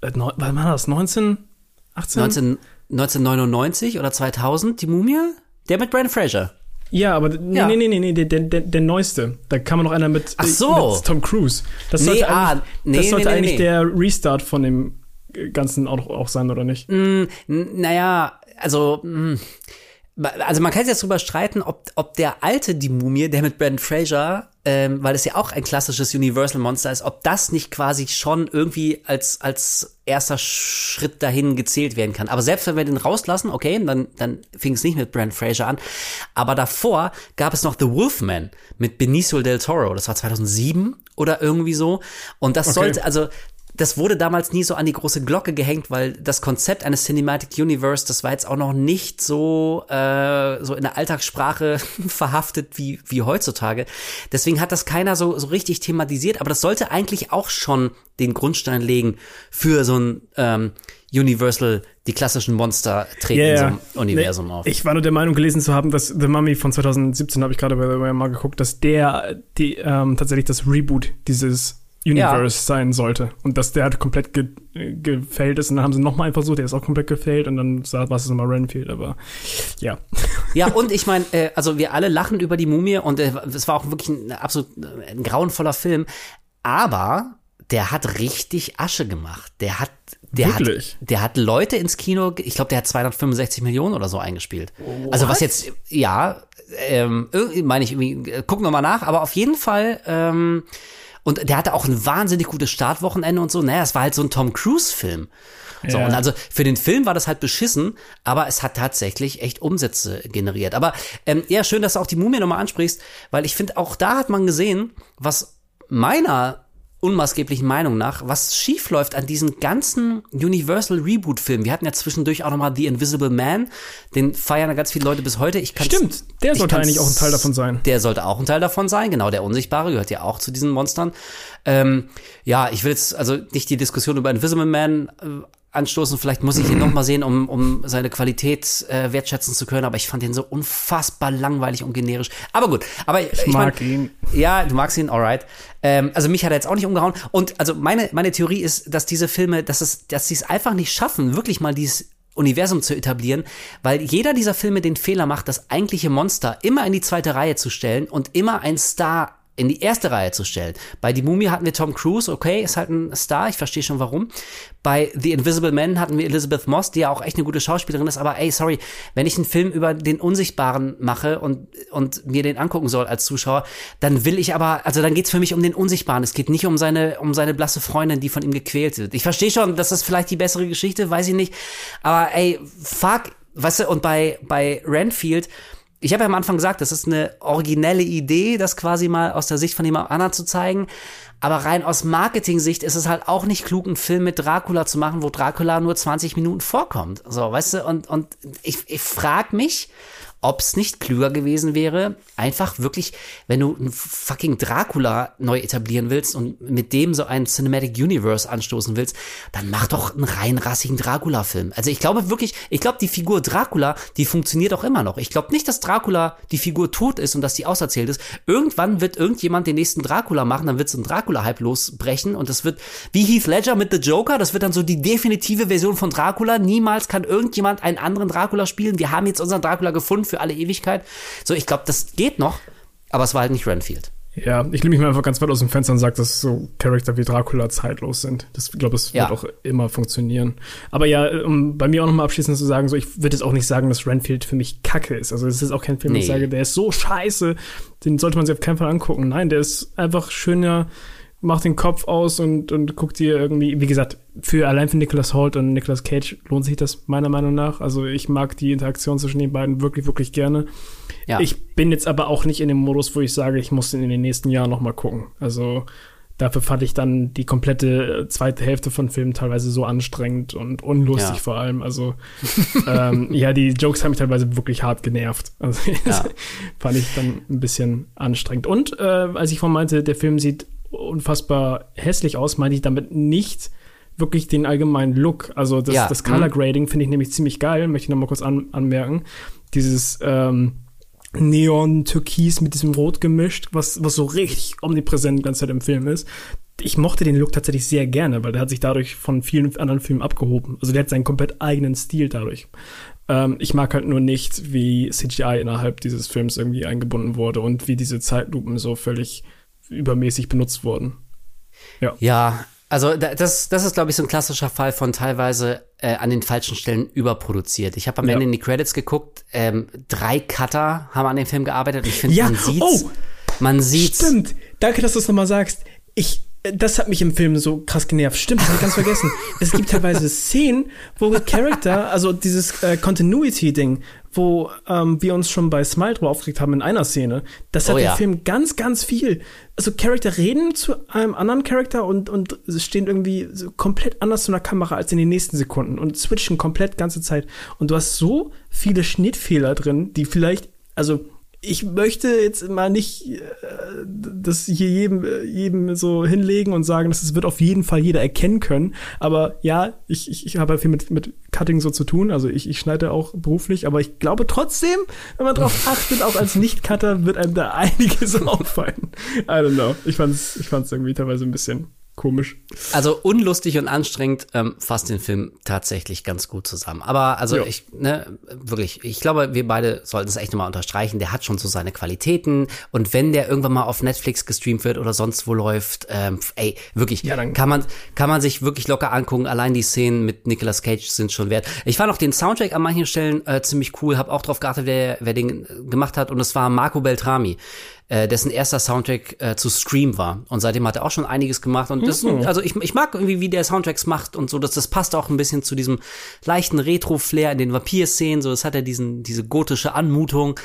äh, wann war das? 19? 18? 19, 1999 oder 2000, die Mumie? Der mit Brandon Fraser. Ja, aber nee, ja. nee, nee, nee, nee, der, der, der neueste. Da kam noch einer mit, Ach so. mit Tom Cruise. Das sollte nee, ah, nee, das sollte nee, eigentlich der Restart von dem Ganzen auch, auch sein, oder nicht? Mm, naja, also, mm, also man kann jetzt drüber streiten, ob, ob der alte Die Mumie, der mit Brandon Fraser, ähm, weil es ja auch ein klassisches Universal-Monster ist, ob das nicht quasi schon irgendwie als, als erster Schritt dahin gezählt werden kann. Aber selbst wenn wir den rauslassen, okay, dann, dann fing es nicht mit Brandon Fraser an. Aber davor gab es noch The Wolfman mit Benicio del Toro. Das war 2007 oder irgendwie so. Und das okay. sollte, also das wurde damals nie so an die große Glocke gehängt, weil das Konzept eines Cinematic Universe, das war jetzt auch noch nicht so, äh, so in der Alltagssprache verhaftet wie, wie heutzutage. Deswegen hat das keiner so, so richtig thematisiert, aber das sollte eigentlich auch schon den Grundstein legen für so ein ähm, Universal, die klassischen Monster treten yeah, in so Universum nee, auf. Ich war nur der Meinung gelesen zu haben, dass The Mummy von 2017 habe ich gerade bei mal geguckt, dass der die ähm, tatsächlich das Reboot dieses Universe ja. sein sollte. Und dass der halt komplett ge gefällt ist. Und dann haben sie nochmal versucht, der ist auch komplett gefällt. Und dann war es immer Renfield. Aber ja. Ja, und ich meine, äh, also wir alle lachen über die Mumie. Und äh, es war auch wirklich ein absolut äh, ein grauenvoller Film. Aber der hat richtig Asche gemacht. Der hat der Wirklich? hat, der hat Leute ins Kino, ich glaube, der hat 265 Millionen oder so eingespielt. What? Also was jetzt, ja, ähm, meine ich irgendwie, äh, gucken wir mal nach, aber auf jeden Fall, ähm, und der hatte auch ein wahnsinnig gutes Startwochenende und so. Naja, es war halt so ein Tom Cruise-Film. So, ja. und also für den Film war das halt beschissen, aber es hat tatsächlich echt Umsätze generiert. Aber ähm, ja, schön, dass du auch die Mumie nochmal ansprichst, weil ich finde, auch da hat man gesehen, was meiner unmaßgeblichen Meinung nach, was schief läuft an diesen ganzen Universal Reboot Filmen. Wir hatten ja zwischendurch auch noch mal The Invisible Man, den feiern ja ganz viele Leute bis heute. Ich Stimmt, der sollte eigentlich auch ein Teil davon sein. Der sollte auch ein Teil davon sein, genau, der Unsichtbare gehört ja auch zu diesen Monstern. Ähm, ja, ich will jetzt also nicht die Diskussion über Invisible Man äh, anstoßen. Vielleicht muss ich ihn noch mal sehen, um, um seine Qualität äh, wertschätzen zu können. Aber ich fand ihn so unfassbar langweilig und generisch. Aber gut. Aber ich, ich mag mein, ihn. Ja, du magst ihn, alright. Ähm, also mich hat er jetzt auch nicht umgehauen. Und also meine meine Theorie ist, dass diese Filme, dass es, dass sie es einfach nicht schaffen, wirklich mal dieses Universum zu etablieren, weil jeder dieser Filme den Fehler macht, das eigentliche Monster immer in die zweite Reihe zu stellen und immer ein Star in die erste Reihe zu stellen. Bei Die Mumie hatten wir Tom Cruise, okay, ist halt ein Star, ich verstehe schon warum. Bei The Invisible Man hatten wir Elizabeth Moss, die ja auch echt eine gute Schauspielerin ist, aber ey, sorry, wenn ich einen Film über den Unsichtbaren mache und, und mir den angucken soll als Zuschauer, dann will ich aber, also dann geht's für mich um den Unsichtbaren. Es geht nicht um seine, um seine blasse Freundin, die von ihm gequält wird. Ich verstehe schon, das ist vielleicht die bessere Geschichte, weiß ich nicht. Aber ey, fuck, weißt du, und bei, bei Renfield, ich habe ja am Anfang gesagt, das ist eine originelle Idee, das quasi mal aus der Sicht von jemand anderem zu zeigen. Aber rein aus Marketing-Sicht ist es halt auch nicht klug, einen Film mit Dracula zu machen, wo Dracula nur 20 Minuten vorkommt. So, weißt du, und, und ich, ich frage mich, ob es nicht klüger gewesen wäre, einfach wirklich, wenn du einen fucking Dracula neu etablieren willst und mit dem so ein Cinematic Universe anstoßen willst, dann mach doch einen rein rassigen Dracula-Film. Also ich glaube wirklich, ich glaube, die Figur Dracula, die funktioniert auch immer noch. Ich glaube nicht, dass Dracula die Figur tot ist und dass die auserzählt ist. Irgendwann wird irgendjemand den nächsten Dracula machen, dann wird so ein Dracula-Hype losbrechen und das wird wie Heath Ledger mit The Joker, das wird dann so die definitive Version von Dracula. Niemals kann irgendjemand einen anderen Dracula spielen. Wir haben jetzt unseren Dracula gefunden für alle Ewigkeit. So, ich glaube, das geht noch, aber es war halt nicht Renfield. Ja, ich lehne mich mal einfach ganz weit aus dem Fenster und sage, dass so Charakter wie Dracula zeitlos sind. Das, ich glaube, das Ja. wird auch immer funktionieren. Aber ja, um bei mir auch nochmal abschließend zu sagen, so, ich würde jetzt auch nicht sagen, dass Renfield für mich kacke ist. Also, es ist auch kein Film, wo ich Nee. sage, der ist so scheiße, den sollte man sich auf keinen Fall angucken. Nein, der ist einfach schöner, macht den Kopf aus und, und guckt dir irgendwie, wie gesagt, für allein für Nicholas Holt und Nicolas Cage lohnt sich das meiner Meinung nach. Also, ich mag die Interaktion zwischen den beiden wirklich, wirklich gerne. Ja. Ich bin jetzt aber auch nicht in dem Modus, wo ich sage, ich muss den in den nächsten Jahren noch mal gucken. Also dafür fand ich dann die komplette äh, zweite Hälfte von Filmen teilweise so anstrengend und unlustig Ja. vor allem. Also ähm, ja, die Jokes haben mich teilweise wirklich hart genervt. Also Ja. fand ich dann ein bisschen anstrengend. Und äh, als ich vorhin meinte, der Film sieht unfassbar hässlich aus, meinte ich damit nicht wirklich den allgemeinen Look. Also das, Ja, das Color mhm. Grading finde ich nämlich ziemlich geil, möchte ich noch mal kurz an, anmerken. Dieses ähm, Neon-Türkis mit diesem Rot gemischt, was, was so richtig omnipräsent die ganze Zeit im Film ist. Ich mochte den Look tatsächlich sehr gerne, weil der hat sich dadurch von vielen anderen Filmen abgehoben. Also der hat seinen komplett eigenen Stil dadurch. Ähm, ich mag halt nur nicht, wie CGI innerhalb dieses Films irgendwie eingebunden wurde und wie diese Zeitlupen so völlig übermäßig benutzt wurden. Ja, also da- das, das ist, glaube ich, so ein klassischer Fall von teilweise äh, an den falschen Stellen überproduziert. Ich habe am Ja. Ende in die Credits geguckt, ähm, drei Cutter haben an dem Film gearbeitet und ich finde, Ja, man sieht's. oh! man sieht's. Stimmt. Danke, dass du es nochmal sagst. Ich, das hat mich im Film so krass genervt. Stimmt, das hab ich ganz vergessen. Es gibt teilweise Szenen, wo Charakter, also dieses äh, Continuity-Ding, wo ähm, wir uns schon bei Smile drüber aufgeregt haben in einer Szene, das hat Oh der ja. Film ganz, ganz viel. Also Charakter reden zu einem anderen Charakter und, und stehen irgendwie so komplett anders zu einer Kamera als in den nächsten Sekunden und switchen komplett ganze Zeit. Und du hast so viele Schnittfehler drin, die vielleicht, also ich möchte jetzt mal nicht äh, das hier jedem, äh, jedem so hinlegen und sagen, dass es wird auf jeden Fall jeder erkennen können. Aber ja, ich, ich, ich habe halt viel mit, mit Cutting so zu tun. Also ich, ich schneide auch beruflich, aber ich glaube trotzdem, wenn man drauf achtet, auch als Nicht-Cutter wird einem da einiges auffallen. I don't know. Ich fand's, ich fand's irgendwie teilweise ein bisschen komisch. Also unlustig und anstrengend ähm, fasst den Film tatsächlich ganz gut zusammen. Aber also Ja. ich, ne, wirklich, ich glaube, wir beide sollten es echt nochmal unterstreichen. Der hat schon so seine Qualitäten. Und wenn der irgendwann mal auf Netflix gestreamt wird oder sonst wo läuft, ähm, ey, wirklich, Ja, kann man, kann man sich wirklich locker angucken. Allein die Szenen mit Nicolas Cage sind schon wert. Ich fand auch den Soundtrack an manchen Stellen äh, ziemlich cool, habe auch drauf geachtet, wer, wer den gemacht hat. Und es war Marco Beltrami äh, dessen erster Soundtrack äh, zu Scream war. Und seitdem hat er auch schon einiges gemacht. Und das, also ich, ich mag irgendwie, wie der Soundtracks macht und so. Das, das passt auch ein bisschen zu diesem leichten Retro-Flair in den Vampir-Szenen. So, es hat ja diesen, diese gotische Anmutung.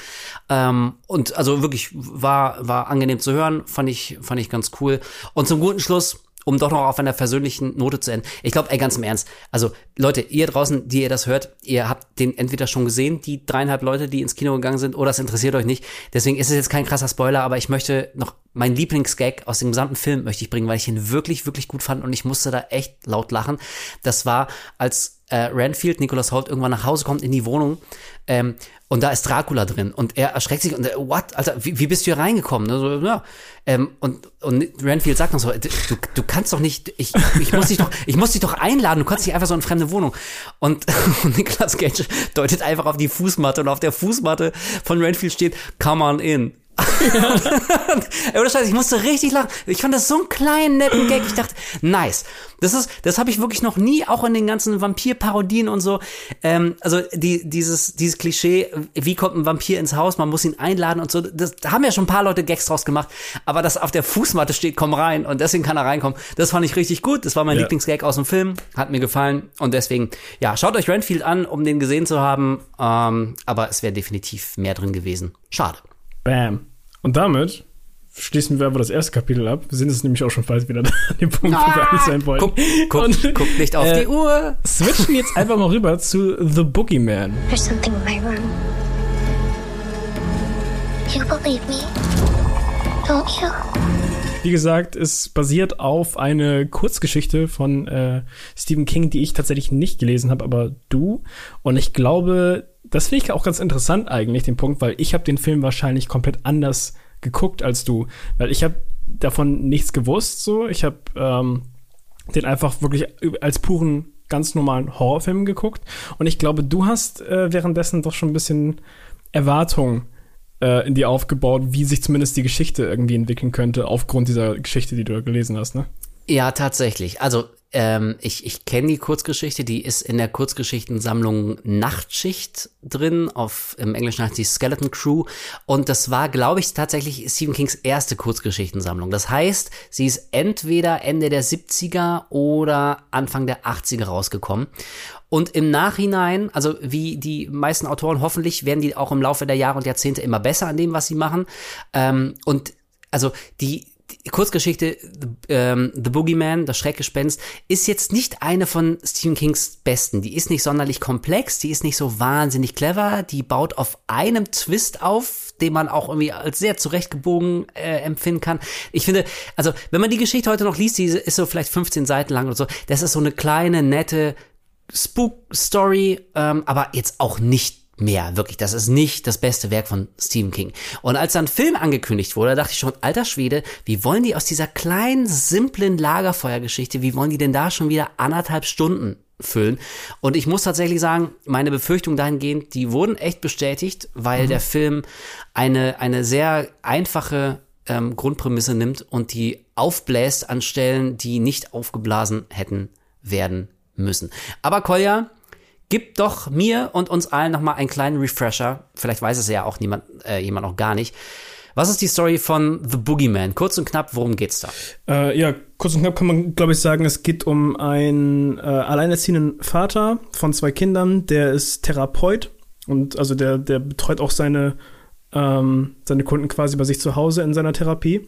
Ähm, und also wirklich war, war angenehm zu hören. Fand ich, fand ich ganz cool. Und zum guten Schluss, um doch noch auf einer persönlichen Note zu enden. Ich glaube, ey, ganz im Ernst. Also, Leute, ihr draußen, die ihr das hört, ihr habt den entweder schon gesehen, die dreieinhalb Leute, die ins Kino gegangen sind, oder es interessiert euch nicht. Deswegen ist es jetzt kein krasser Spoiler, aber ich möchte noch meinen Lieblingsgag aus dem gesamten Film möchte ich bringen, weil ich ihn wirklich, wirklich gut fand und ich musste da echt laut lachen. Das war, als äh, Renfield, Nicholas Holt, irgendwann nach Hause kommt in die Wohnung ähm, und da ist Dracula drin und er erschreckt sich und äh, what, Alter, wie, wie bist du hier reingekommen? Ne? So, ja. ähm, und, und Renfield sagt noch so, du, du kannst doch nicht, ich, ich muss dich doch, ich muss dich doch einladen, du kannst nicht einfach so in fremde Wohnung. Und, und Nicolas Cage deutet einfach auf die Fußmatte und auf der Fußmatte von Renfield steht, come on in. Ey, Oder Scheiße, ich musste richtig lachen. Ich fand das so einen kleinen, netten Gag. Ich dachte, nice. Das ist, das habe ich wirklich noch nie, auch in den ganzen Vampir-Parodien und so. Ähm, also die, dieses, dieses Klischee, wie kommt ein Vampir ins Haus, man muss ihn einladen und so. Das da haben ja schon ein paar Leute Gags draus gemacht. Aber dass auf der Fußmatte steht, komm rein und deswegen kann er reinkommen, das fand ich richtig gut. Das war mein Ja. Lieblingsgag aus dem Film, hat mir gefallen und deswegen, ja, schaut euch Renfield an, um den gesehen zu haben. Ähm, aber es wäre definitiv mehr drin gewesen. Schade. Bam. Und damit schließen wir aber das erste Kapitel ab. Wir sind jetzt nämlich auch schon bald wieder an dem Punkt, wo wir eigentlich sein wollen. Guck, guck, Und, guck nicht auf äh, die Uhr. Switchen jetzt einfach mal rüber zu The Boogeyman. There's something in my room. believe me. Don't you? Wie gesagt, es basiert auf eine Kurzgeschichte von äh, Stephen King, die ich tatsächlich nicht gelesen habe, aber du. Und ich glaube, das finde ich auch ganz interessant eigentlich, den Punkt, weil ich habe den Film wahrscheinlich komplett anders geguckt als du. Weil ich habe davon nichts gewusst, so. Ich habe ähm, den einfach wirklich als puren, ganz normalen Horrorfilm geguckt. Und ich glaube, du hast äh, währenddessen doch schon ein bisschen Erwartung äh, in dir aufgebaut, wie sich zumindest die Geschichte irgendwie entwickeln könnte, aufgrund dieser Geschichte, die du gelesen hast, ne? Ja, tatsächlich. Also ähm, ich, ich kenne die Kurzgeschichte, die ist in der Kurzgeschichtensammlung Nachtschicht drin, auf im Englischen heißt die Skeleton Crew. Und das war, glaube ich, tatsächlich Stephen Kings erste Kurzgeschichtensammlung. Das heißt, sie ist entweder Ende der 70er oder Anfang der 80er rausgekommen. Und im Nachhinein, also wie die meisten Autoren, hoffentlich werden die auch im Laufe der Jahre und Jahrzehnte immer besser an dem, was sie machen. Ähm, und also die, die Kurzgeschichte ähm, The Boogeyman, das Schreckgespenst, ist jetzt nicht eine von Stephen Kings besten. Die ist nicht sonderlich komplex, die ist nicht so wahnsinnig clever, die baut auf einem Twist auf, den man auch irgendwie als sehr zurechtgebogen äh, empfinden kann. Ich finde, also wenn man die Geschichte heute noch liest, die ist so vielleicht 15 Seiten lang oder so, das ist so eine kleine, nette Spook-Story, ähm, aber jetzt auch nicht mehr, wirklich. Das ist nicht das beste Werk von Stephen King. Und als dann Film angekündigt wurde, dachte ich schon, alter Schwede, wie wollen die aus dieser kleinen, simplen Lagerfeuergeschichte, wie wollen die denn da schon wieder anderthalb Stunden füllen? Und ich muss tatsächlich sagen, meine Befürchtungen dahingehend, die wurden echt bestätigt, weil mhm. der Film eine, eine sehr einfache ähm, Grundprämisse nimmt und die aufbläst an Stellen, die nicht aufgeblasen hätten werden müssen. Aber Kolja, gib doch mir und uns allen nochmal einen kleinen Refresher. Vielleicht weiß es ja auch niemand, äh, jemand noch gar nicht. Was ist die Story von The Boogeyman? Kurz und knapp, worum geht's da? Äh, ja, kurz und knapp kann man, glaube ich, sagen, es geht um einen äh, alleinerziehenden Vater von zwei Kindern, der ist Therapeut und also der, der betreut auch seine, ähm, seine Kunden quasi bei sich zu Hause in seiner Therapie.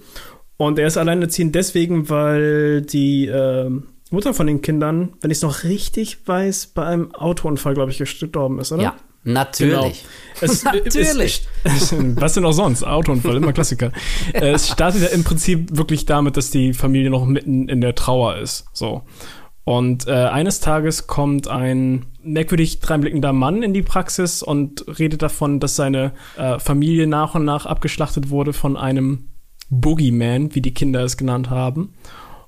Und er ist alleinerziehend deswegen, weil die äh, Mutter von den Kindern, wenn ich es noch richtig weiß, bei einem Autounfall, glaube ich, gestorben ist, oder? Ja, natürlich. Genau. Es, natürlich. Es, was denn auch sonst? Autounfall, immer Klassiker. es startet ja im Prinzip wirklich damit, dass die Familie noch mitten in der Trauer ist. So. Und äh, eines Tages kommt ein merkwürdig dreinblickender Mann in die Praxis und redet davon, dass seine äh, Familie nach und nach abgeschlachtet wurde von einem Boogeyman, wie die Kinder es genannt haben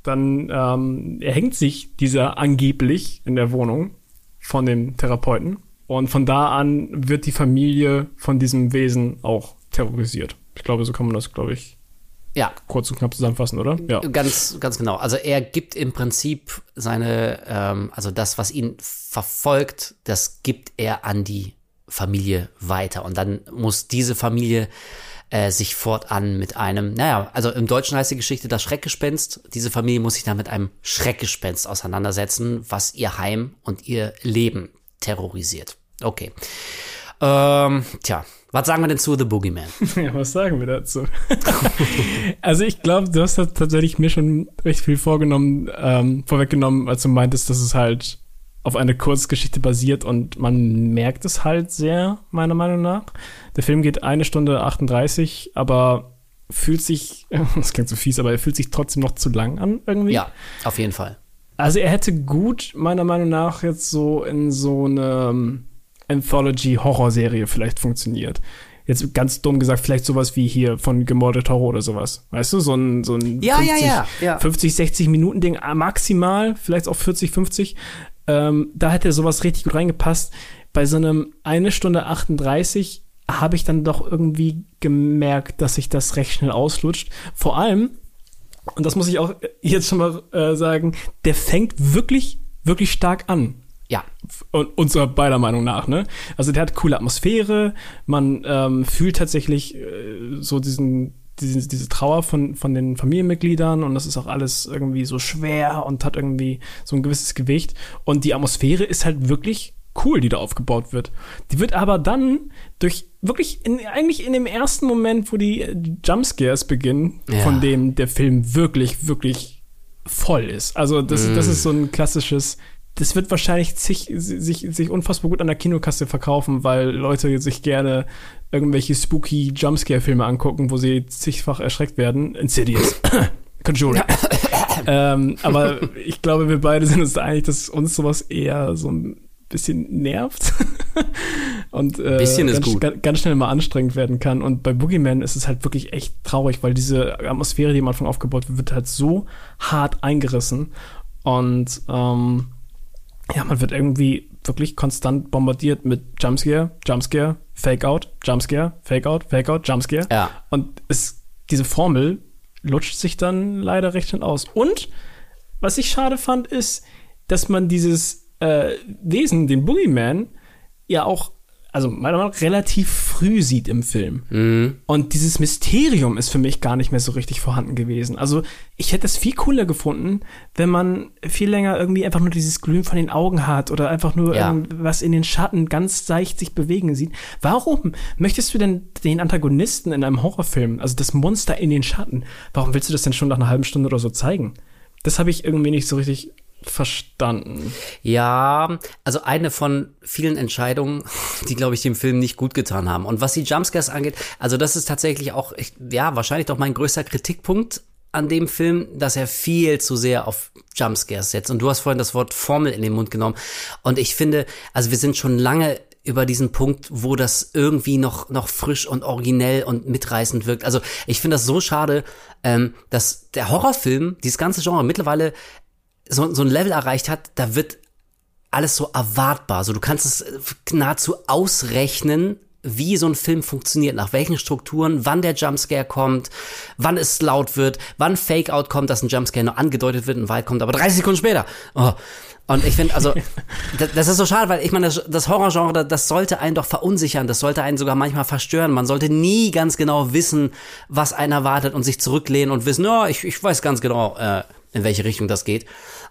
dann ähm, erhängt sich dieser angeblich in der Wohnung von dem Therapeuten. Und von da an wird die Familie von diesem Wesen auch terrorisiert. Ich glaube, so kann man das, glaube ich, ja. kurz und knapp zusammenfassen, oder? Ja. Ganz, ganz genau. Also er gibt im Prinzip seine, ähm, also das, was ihn verfolgt, das gibt er an die Familie weiter. Und dann muss diese Familie äh, sich fortan mit einem, naja, also im Deutschen heißt die Geschichte das Schreckgespenst. Diese Familie muss sich dann mit einem Schreckgespenst auseinandersetzen, was ihr Heim und ihr Leben terrorisiert. Okay. Ähm, tja, was sagen wir denn zu The Boogeyman? Ja, was sagen wir dazu? also ich glaube, du hast tatsächlich mir schon recht viel vorgenommen, ähm, vorweggenommen, als du meintest, dass es halt auf eine Kurzgeschichte basiert und man merkt es halt sehr, meiner Meinung nach. Der Film geht eine Stunde 38, aber fühlt sich, das klingt so fies, aber er fühlt sich trotzdem noch zu lang an irgendwie. Ja, auf jeden Fall. Also er hätte gut, meiner Meinung nach, jetzt so in so eine ähm, Anthology-Horrorserie vielleicht funktioniert. Jetzt ganz dumm gesagt, vielleicht sowas wie hier von Gemordet Horror oder sowas. Weißt du, so ein, so ein ja, 50, ja, ja, 50, 60 Minuten Ding maximal, vielleicht auch 40, 50. Ähm, da hätte sowas richtig gut reingepasst. Bei so einem eine Stunde 38 habe ich dann doch irgendwie gemerkt, dass sich das recht schnell auslutscht. Vor allem, und das muss ich auch jetzt schon mal äh, sagen, der fängt wirklich, wirklich stark an. Ja. Und unserer beider Meinung nach, ne? Also der hat coole Atmosphäre, man ähm, fühlt tatsächlich äh, so diesen, diese, diese Trauer von, von den Familienmitgliedern und das ist auch alles irgendwie so schwer und hat irgendwie so ein gewisses Gewicht. Und die Atmosphäre ist halt wirklich cool, die da aufgebaut wird. Die wird aber dann durch wirklich in, eigentlich in dem ersten Moment, wo die Jumpscares beginnen, ja. von dem der Film wirklich, wirklich voll ist. Also das, mm. das ist so ein klassisches das wird wahrscheinlich sich, sich, sich unfassbar gut an der Kinokasse verkaufen, weil Leute sich gerne irgendwelche spooky Jumpscare-Filme angucken, wo sie zigfach erschreckt werden. Insidious. Conjuring. ähm, aber ich glaube, wir beide sind uns da einig, dass uns sowas eher so ein bisschen nervt und äh, Bisschen ist ganz, gut. ga- ganz schnell mal anstrengend werden kann. Und bei Boogeyman ist es halt wirklich echt traurig, weil diese Atmosphäre, die am Anfang aufgebaut wird, wird halt so hart eingerissen. Und ähm, ja, man wird irgendwie wirklich konstant bombardiert mit Jumpscare, Jumpscare, Fake-Out, Jumpscare, Fake-Out, Fake-Out, Jumpscare. Ja. Und es, diese Formel lutscht sich dann leider recht schnell aus. Und was ich schade fand, ist, dass man dieses äh, Wesen, den Boogeyman, ja auch, also meiner Meinung nach, relativ früh sieht im Film. Und dieses Mysterium ist für mich gar nicht mehr so richtig vorhanden gewesen. Also ich hätte es viel cooler gefunden, wenn man viel länger irgendwie einfach nur dieses Glühen von den Augen hat oder einfach nur Ja. irgendwas in den Schatten ganz leicht sich bewegen sieht. Warum möchtest du denn den Antagonisten in einem Horrorfilm, also das Monster in den Schatten, warum willst du das denn schon nach einer halben Stunde oder so zeigen? Das habe ich irgendwie nicht so richtig verstanden. Ja, also eine von vielen Entscheidungen, die, glaube ich, dem Film nicht gut getan haben. Und was die Jumpscares angeht, also das ist tatsächlich auch, ja, wahrscheinlich doch mein größter Kritikpunkt an dem Film, dass er viel zu sehr auf Jumpscares setzt. Und du hast vorhin das Wort Formel in den Mund genommen. Und ich finde, also wir sind schon lange über diesen Punkt, wo das irgendwie noch, noch frisch und originell und mitreißend wirkt. Also ich finde das so schade, ähm, dass der Horrorfilm, dieses ganze Genre mittlerweile so, so ein Level erreicht hat, da wird alles so erwartbar. So, du kannst es äh, nahezu ausrechnen, wie so ein Film funktioniert, nach welchen Strukturen, wann der Jumpscare kommt, wann es laut wird, wann Fake-Out kommt, dass ein Jumpscare nur angedeutet wird und weit kommt, aber 30 Sekunden später. Oh. Und ich finde, also, das, das ist so schade, weil ich meine, das, das Horrorgenre, das, sollte einen doch verunsichern, das sollte einen sogar manchmal verstören. Man sollte nie ganz genau wissen, was einen erwartet und sich zurücklehnen und wissen, ja, ich, ich weiß ganz genau, äh, in welche Richtung das geht.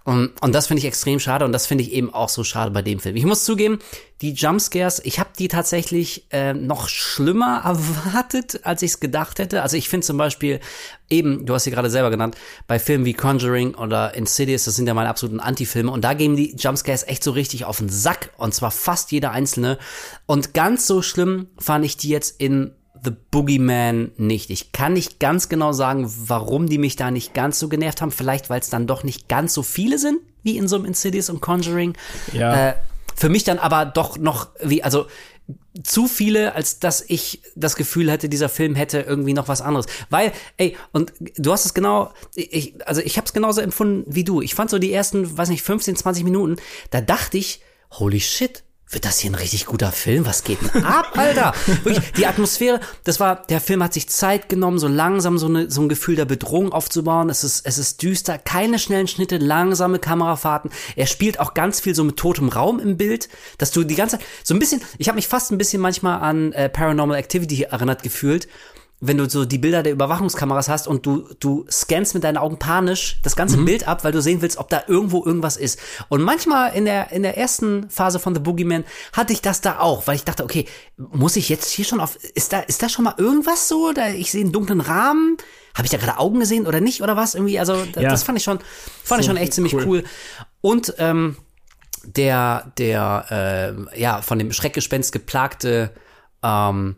Und, und das finde ich extrem schade und das finde ich eben auch so schade bei dem Film. Ich muss zugeben, die Jumpscares, ich habe die tatsächlich äh, noch schlimmer erwartet, als ich es gedacht hätte. Also ich finde zum Beispiel eben, du hast sie gerade selber genannt, bei Filmen wie Conjuring oder Insidious, das sind ja meine absoluten Anti-Filme und da gehen die Jumpscares echt so richtig auf den Sack und zwar fast jeder einzelne. Und ganz so schlimm fand ich die jetzt in The Boogeyman nicht. Ich kann nicht ganz genau sagen, warum die mich da nicht ganz so genervt haben. Vielleicht, weil es dann doch nicht ganz so viele sind, wie in so einem Insidious und Conjuring. Ja. Äh, für mich dann aber doch noch wie, also zu viele, als dass ich das Gefühl hätte, dieser Film hätte irgendwie noch was anderes. Weil, ey, und du hast es genau, ich, also ich habe es genauso empfunden wie du. Ich fand so die ersten, weiß nicht, 15, 20 Minuten, da dachte ich, holy shit, wird das hier ein richtig guter Film? Was geht denn ab, Alter? Wirklich, die Atmosphäre, das war, der Film hat sich Zeit genommen, so langsam so, eine, so ein Gefühl der Bedrohung aufzubauen. Es ist, es ist düster, keine schnellen Schnitte, langsame Kamerafahrten. Er spielt auch ganz viel so mit totem Raum im Bild, dass du die ganze Zeit, so ein bisschen, ich habe mich fast ein bisschen manchmal an äh, Paranormal Activity erinnert gefühlt, wenn du so die Bilder der Überwachungskameras hast und du, du scannst mit deinen Augen panisch das ganze Bild ab, weil du sehen willst, ob da irgendwo irgendwas ist. Und manchmal in der, in der ersten Phase von The Boogeyman hatte ich das da auch, weil ich dachte, okay, muss ich jetzt hier schon auf, ist da, ist da schon mal irgendwas so? Da, ich sehe einen dunklen Rahmen. Habe ich da gerade Augen gesehen oder nicht oder was? Irgendwie, also Ja. das fand ich schon, fand ich schon echt ziemlich cool. Und ähm, der, der, äh, ja, von dem Schreckgespenst geplagte ähm,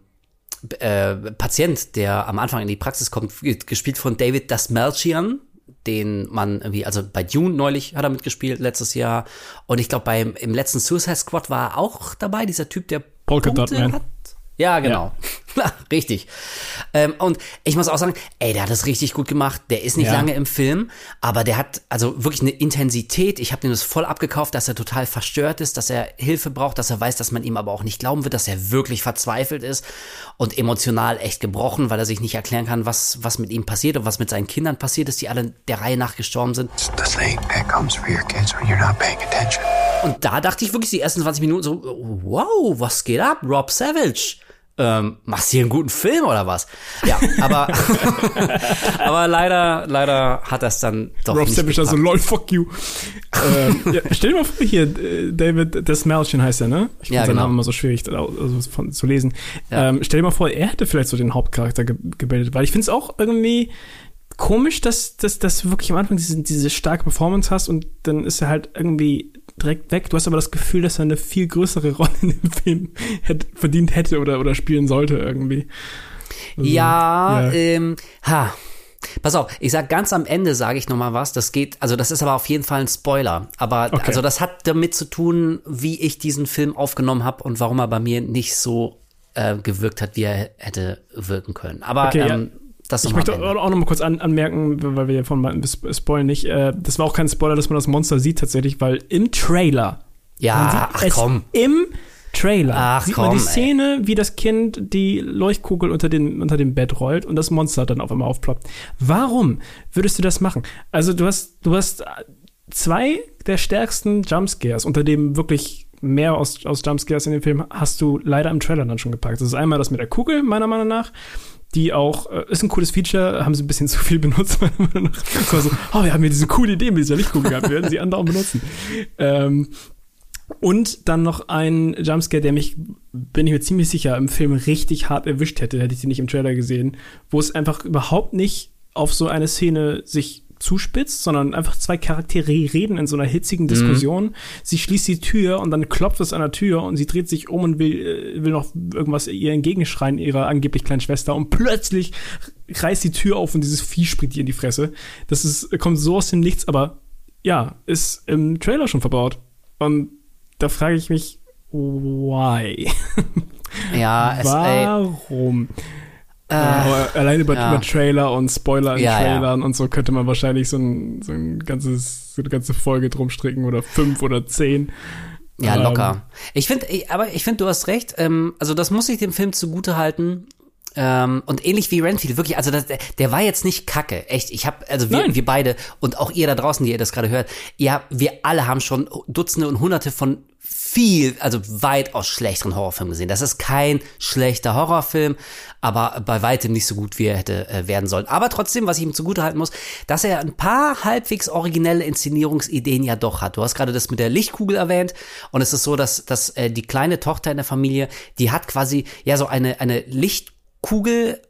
äh, Patient, der am Anfang in die Praxis kommt, gespielt von David Dasmalchian, den man irgendwie, also bei Dune neulich hat er mitgespielt, letztes Jahr. Und ich glaube, beim im letzten Suicide Squad war er auch dabei, dieser Typ, der Polka Punkte hat. Ja, genau. richtig. Ähm, und ich muss auch sagen, ey, der hat das richtig gut gemacht. Der ist nicht Ja. lange im Film, aber der hat also wirklich eine Intensität. Ich habe dem das voll abgekauft, dass er total verstört ist, dass er Hilfe braucht, dass er weiß, dass man ihm aber auch nicht glauben wird, dass er wirklich verzweifelt ist und emotional echt gebrochen, weil er sich nicht erklären kann, was, was mit ihm passiert und was mit seinen Kindern passiert ist, die alle der Reihe nach gestorben sind. Und da dachte ich wirklich die ersten 20 Minuten so, wow, was geht ab, Rob Savage? Ähm, machst du hier einen guten Film oder was? Ja, aber, aber leider, leider hat das dann doch Rob nicht Savage, also gepackt. lol, fuck you. ähm, ja, stell dir mal vor, hier, äh, David Desmalchian heißt er, ne? Ich finde Ja, seinen genau. Namen immer so schwierig also von, zu lesen. Ja. Ähm, stell dir mal vor, er hätte vielleicht so den Hauptcharakter ge gebildet, weil ich finde es auch irgendwie komisch, dass, dass, dass du wirklich am Anfang diese, diese starke Performance hast und dann ist er halt irgendwie direkt weg. Du hast aber das Gefühl, dass er eine viel größere Rolle in dem Film hätte, verdient hätte oder, oder spielen sollte irgendwie. Also, ja, ja. ähm, ha. Pass auf, ich sag ganz am Ende sage ich noch mal was. Das geht, also das ist aber auf jeden Fall ein Spoiler. Aber Okay. also das hat damit zu tun, wie ich diesen Film aufgenommen habe und warum er bei mir nicht so äh, gewirkt hat, wie er hätte wirken können. Aber Okay, ja. Das Ich möchte Ende. auch noch mal kurz an, anmerken, weil wir von meinten, spoilen nicht. Äh, das war auch kein Spoiler, dass man das Monster sieht tatsächlich, weil im Trailer. Ja, man ach komm. Im Trailer Ach sieht man komm, die ey. Szene, wie das Kind die Leuchtkugel unter, den, unter dem Bett rollt und das Monster dann auf einmal aufploppt. Warum würdest du das machen? Also du hast, du hast zwei der stärksten Jumpscares, unter dem wirklich mehr aus, aus Jumpscares in dem Film, hast du leider im Trailer dann schon gepackt. Das ist einmal das mit der Kugel, meiner Meinung nach. Die auch, äh, ist ein cooles Feature, haben sie ein bisschen zu viel benutzt, meiner Meinung nach. Es war so, oh, wir haben hier diese coole Idee mit dieser Lichtkugel gehabt, werden sie andauernd benutzen. Ähm, und dann noch ein Jumpscare, der mich, bin ich mir ziemlich sicher, im Film richtig hart erwischt hätte, hätte ich sie nicht im Trailer gesehen, wo es einfach überhaupt nicht auf so eine Szene sich zuspitzt, sondern einfach zwei Charaktere reden in so einer hitzigen Diskussion. Sie schließt die Tür und dann klopft es an der Tür und sie dreht sich um und will, äh, will noch irgendwas ihr entgegenschreien, ihrer angeblich kleinen Schwester und plötzlich reißt die Tür auf und dieses Vieh springt ihr in die Fresse. Das ist, kommt so aus dem Nichts, aber ja, ist im Trailer schon verbaut. Und da frage ich mich, why? Ja, es, ey, Warum? Aber allein über, ja. über Trailer und Spoiler in Ja, ja. Trailern und so könnte man wahrscheinlich so ein, so ein ganzes, so eine ganze Folge drum stricken oder fünf oder zehn. Ja, Ähm, locker. Ich finde, aber ich finde, du hast recht. Ähm, also das muss ich dem Film zugute halten. Ähm, und ähnlich wie Renfield, wirklich, also das, der war jetzt nicht kacke, echt. Ich habe, also wir, Nein. wir beide und auch ihr da draußen, die ihr das gerade hört, ja, wir alle haben schon Dutzende und Hunderte von viel, also weitaus schlechteren Horrorfilmen gesehen. Das ist kein schlechter Horrorfilm, aber bei weitem nicht so gut, wie er hätte äh, werden sollen. Aber trotzdem, was ich ihm zugute halten muss, dass er ein paar halbwegs originelle Inszenierungsideen ja doch hat. Du hast gerade das mit der Lichtkugel erwähnt und es ist so, dass, dass äh, die kleine Tochter in der Familie, die hat quasi ja so eine, eine Lichtkugel,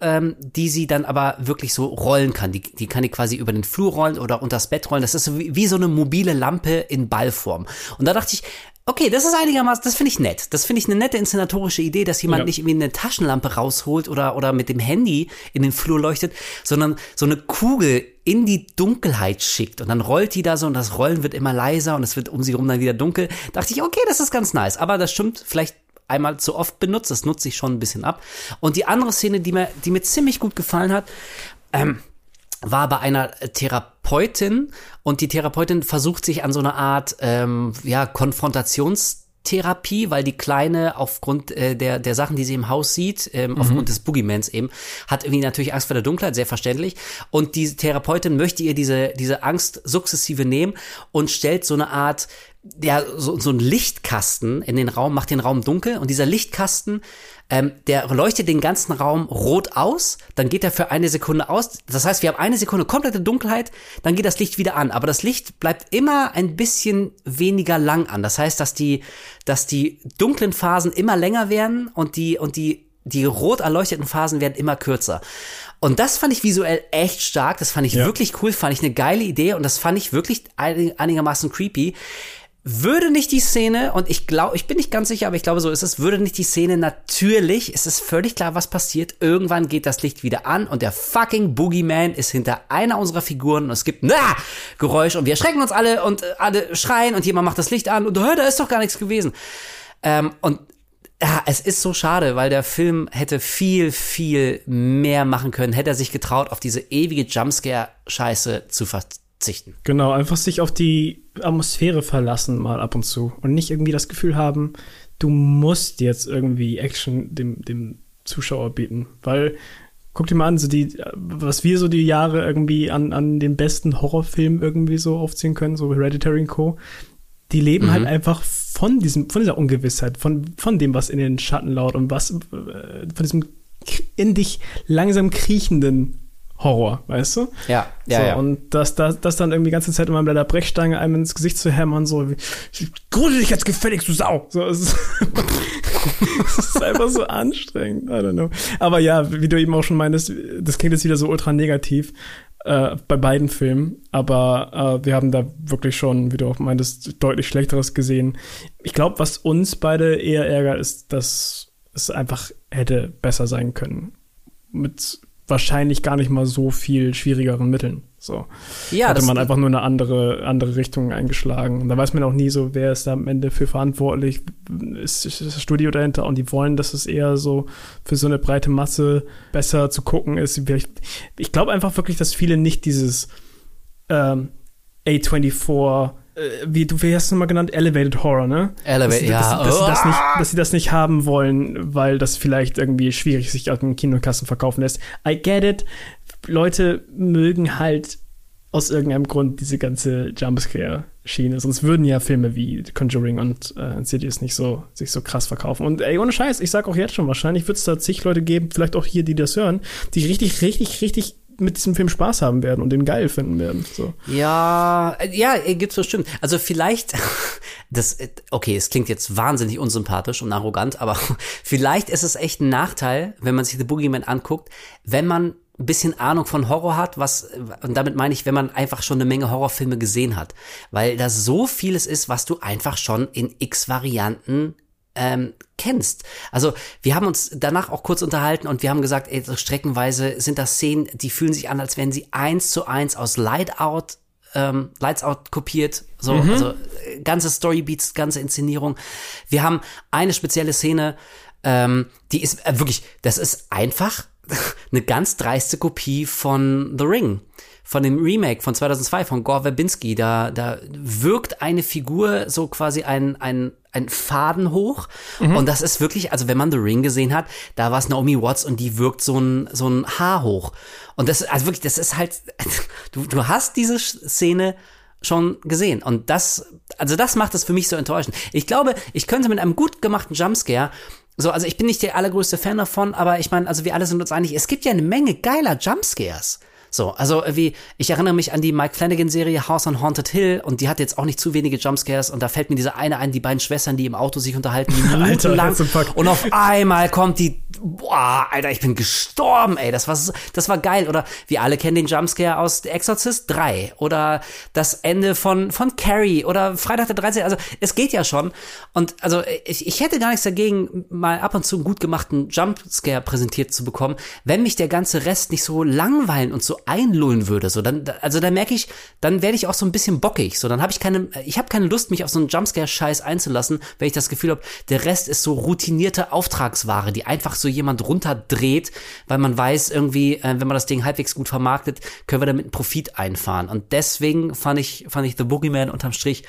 ähm, die sie dann aber wirklich so rollen kann. Die, die kann die quasi über den Flur rollen oder unters Bett rollen. Das ist so wie, wie so eine mobile Lampe in Ballform. Und da dachte ich, okay, das ist einigermaßen, das finde ich nett. Das finde ich eine nette inszenatorische Idee, dass jemand Ja. nicht irgendwie eine Taschenlampe rausholt oder, oder mit dem Handy in den Flur leuchtet, sondern so eine Kugel in die Dunkelheit schickt und dann rollt die da so und das Rollen wird immer leiser und es wird um sie rum dann wieder dunkel. dachte ich, okay, das ist ganz nice. Aber das stimmt, vielleicht einmal zu oft benutzt, das nutze ich schon ein bisschen ab. Und die andere Szene, die mir, die mir ziemlich gut gefallen hat, ähm, war bei einer Therapeutin und die Therapeutin versucht sich an so eine Art ähm, ja, Konfrontationstherapie, weil die Kleine aufgrund äh, der, der Sachen, die sie im Haus sieht, ähm, aufgrund des Boogeymans eben, hat irgendwie natürlich Angst vor der Dunkelheit, sehr verständlich. Und die Therapeutin möchte ihr diese, diese Angst sukzessive nehmen und stellt so eine Art ja, so, so ein Lichtkasten in den Raum, macht den Raum dunkel und dieser Lichtkasten, ähm, der leuchtet den ganzen Raum rot aus, dann geht er für eine Sekunde aus. Das heißt, wir haben eine Sekunde komplette Dunkelheit, dann geht das Licht wieder an. Aber das Licht bleibt immer ein bisschen weniger lang an. Das heißt, dass die, dass die dunklen Phasen immer länger werden und die, und die, die rot erleuchteten Phasen werden immer kürzer. Und das fand ich visuell echt stark. Das fand ich Ja. wirklich cool, fand ich eine geile Idee und das fand ich wirklich einig- einigermaßen creepy. Würde nicht die Szene, und ich glaube, ich bin nicht ganz sicher, aber ich glaube, so ist es, würde nicht die Szene natürlich, es ist völlig klar, was passiert. Irgendwann geht das Licht wieder an und der fucking Boogeyman ist hinter einer unserer Figuren und es gibt na Geräusch und wir erschrecken uns alle und äh, alle schreien und jemand macht das Licht an und hör, da ist doch gar nichts gewesen. Ähm, und ja, es ist so schade, weil der Film hätte viel, viel mehr machen können, hätte er sich getraut, auf diese ewige Jumpscare-Scheiße zu verzichten. Genau, einfach sich auf die Atmosphäre verlassen mal ab und zu und nicht irgendwie das Gefühl haben, du musst jetzt irgendwie Action dem, dem Zuschauer bieten, weil guck dir mal an, so die, was wir so die Jahre irgendwie an, an den besten Horrorfilmen irgendwie so aufziehen können, so Hereditary und Co., die leben halt einfach von diesem, von dieser Ungewissheit, von, von dem, was in den Schatten laut und was, äh, von diesem in dich langsam kriechenden Horror, weißt du? Ja, ja, so, ja. Und das, das, das dann irgendwie die ganze Zeit immer mit der Brechstange einem ins Gesicht zu hämmern, so wie, grusel dich jetzt gefällig, du Sau! So, es ist, es ist einfach so anstrengend. I don't know. Aber ja, wie du eben auch schon meintest, das klingt jetzt wieder so ultra negativ. äh, bei beiden Filmen, aber äh, wir haben da wirklich schon, wie du auch meintest, deutlich Schlechteres gesehen. Ich glaube, was uns beide eher ärgert, ist, dass es einfach hätte besser sein können. Mit wahrscheinlich gar nicht mal so viel schwierigeren Mitteln. So. Ja, Hatte man einfach nur eine andere, andere Richtung eingeschlagen. Und da weiß man auch nie so, wer ist da am Ende für verantwortlich. Ist, ist das Studio dahinter und die wollen, dass es eher so für so eine breite Masse besser zu gucken ist. Ich glaube einfach wirklich, dass viele nicht dieses ähm, A24 äh, wie du wie hast du es mal genannt Elevated Horror, ne? Elevated, ja. dass, dass, sie das Oh. nicht, dass sie das nicht haben wollen, weil das vielleicht irgendwie schwierig sich aus den Kinokassen verkaufen lässt. I get it. Leute mögen halt aus irgendeinem Grund diese ganze Jumpscare-Schiene. Sonst würden ja Filme wie Conjuring und äh, Insidious nicht so, sich so krass verkaufen. Und ey, ohne Scheiß, ich sag auch jetzt schon, wahrscheinlich wird es da zig Leute geben, vielleicht auch hier, die das hören, die richtig, richtig, richtig mit diesem Film Spaß haben werden und den geil finden werden. So. Ja, äh, ja, äh, gibt's bestimmt. Also vielleicht, das, äh, okay, es klingt jetzt wahnsinnig unsympathisch und arrogant, aber vielleicht ist es echt ein Nachteil, wenn man sich The Boogeyman anguckt, wenn man ein bisschen Ahnung von Horror hat, was, und damit meine ich, wenn man einfach schon eine Menge Horrorfilme gesehen hat. Weil da so vieles ist, was du einfach schon in x Varianten ähm, kennst. Also wir haben uns danach auch kurz unterhalten und wir haben gesagt, ey, so streckenweise sind das Szenen, die fühlen sich an, als wären sie eins zu eins aus Light Out, ähm, Lights Out kopiert. So, also äh, ganze Storybeats, ganze Inszenierung. Wir haben eine spezielle Szene, ähm, die ist äh, wirklich, das ist einfach eine ganz dreiste Kopie von The Ring von dem Remake von 2002 von Gore Verbinski, da, da wirkt eine Figur so quasi ein, ein, ein Faden hoch. Und das ist wirklich, also wenn man The Ring gesehen hat, da war es Naomi Watts und die wirkt so ein, so ein Haar hoch. Und das, also wirklich, das ist halt, du, du hast diese Szene schon gesehen. Und das, also das macht es für mich so enttäuschend. Ich glaube, ich könnte mit einem gut gemachten Jumpscare so, also ich bin nicht der allergrößte Fan davon, aber ich meine, also wir alle sind uns einig, es gibt ja eine Menge geiler Jumpscares. So, also wie, ich erinnere mich an die Mike Flanagan-Serie House on Haunted Hill und die hat jetzt auch nicht zu wenige Jumpscares und da fällt mir diese eine ein, die beiden Schwestern, die im Auto sich unterhalten, die minutenlang Herzinfarkt. und auf einmal kommt die, boah, Alter, ich bin gestorben, ey, das war, das war geil. Oder wir alle kennen den Jumpscare aus Exorcist 3 oder das Ende von, von Carrie oder Freitag der 13. Also es geht ja schon und also ich, ich hätte gar nichts dagegen, mal ab und zu einen gut gemachten Jumpscare präsentiert zu bekommen, wenn mich der ganze Rest nicht so langweilen und so einlullen würde. So dann, also da merke ich, dann werde ich auch so ein bisschen bockig. So dann habe ich keine, ich habe keine Lust, mich auf so einen Jumpscare-Scheiß einzulassen, wenn ich das Gefühl habe, der Rest ist so routinierte Auftragsware, die einfach so jemand runterdreht, weil man weiß irgendwie, äh, wenn man das Ding halbwegs gut vermarktet, können wir damit einen Profit einfahren. Und deswegen fand ich, fand ich The Boogeyman unterm Strich,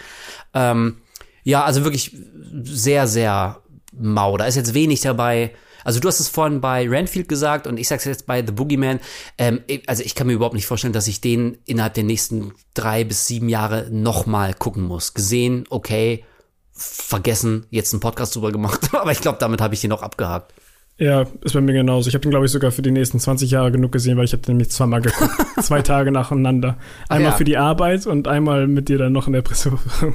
ähm, ja, also wirklich sehr, sehr mau. Da ist jetzt wenig dabei. Also du hast es vorhin bei Renfield gesagt und ich sag's jetzt bei The Boogeyman. Ähm, also ich kann mir überhaupt nicht vorstellen, dass ich den innerhalb der nächsten drei bis sieben Jahre nochmal gucken muss. Gesehen, okay, vergessen, jetzt einen Podcast drüber gemacht, aber ich glaube, damit habe ich den auch abgehakt. Ja, ist bei mir genauso. Ich habe den, glaube ich, sogar für die nächsten 20 Jahre genug gesehen, weil ich habe den nämlich zweimal geguckt. Zwei Tage nacheinander. Einmal ja. für die Arbeit und einmal mit dir dann noch in der Presseverführung.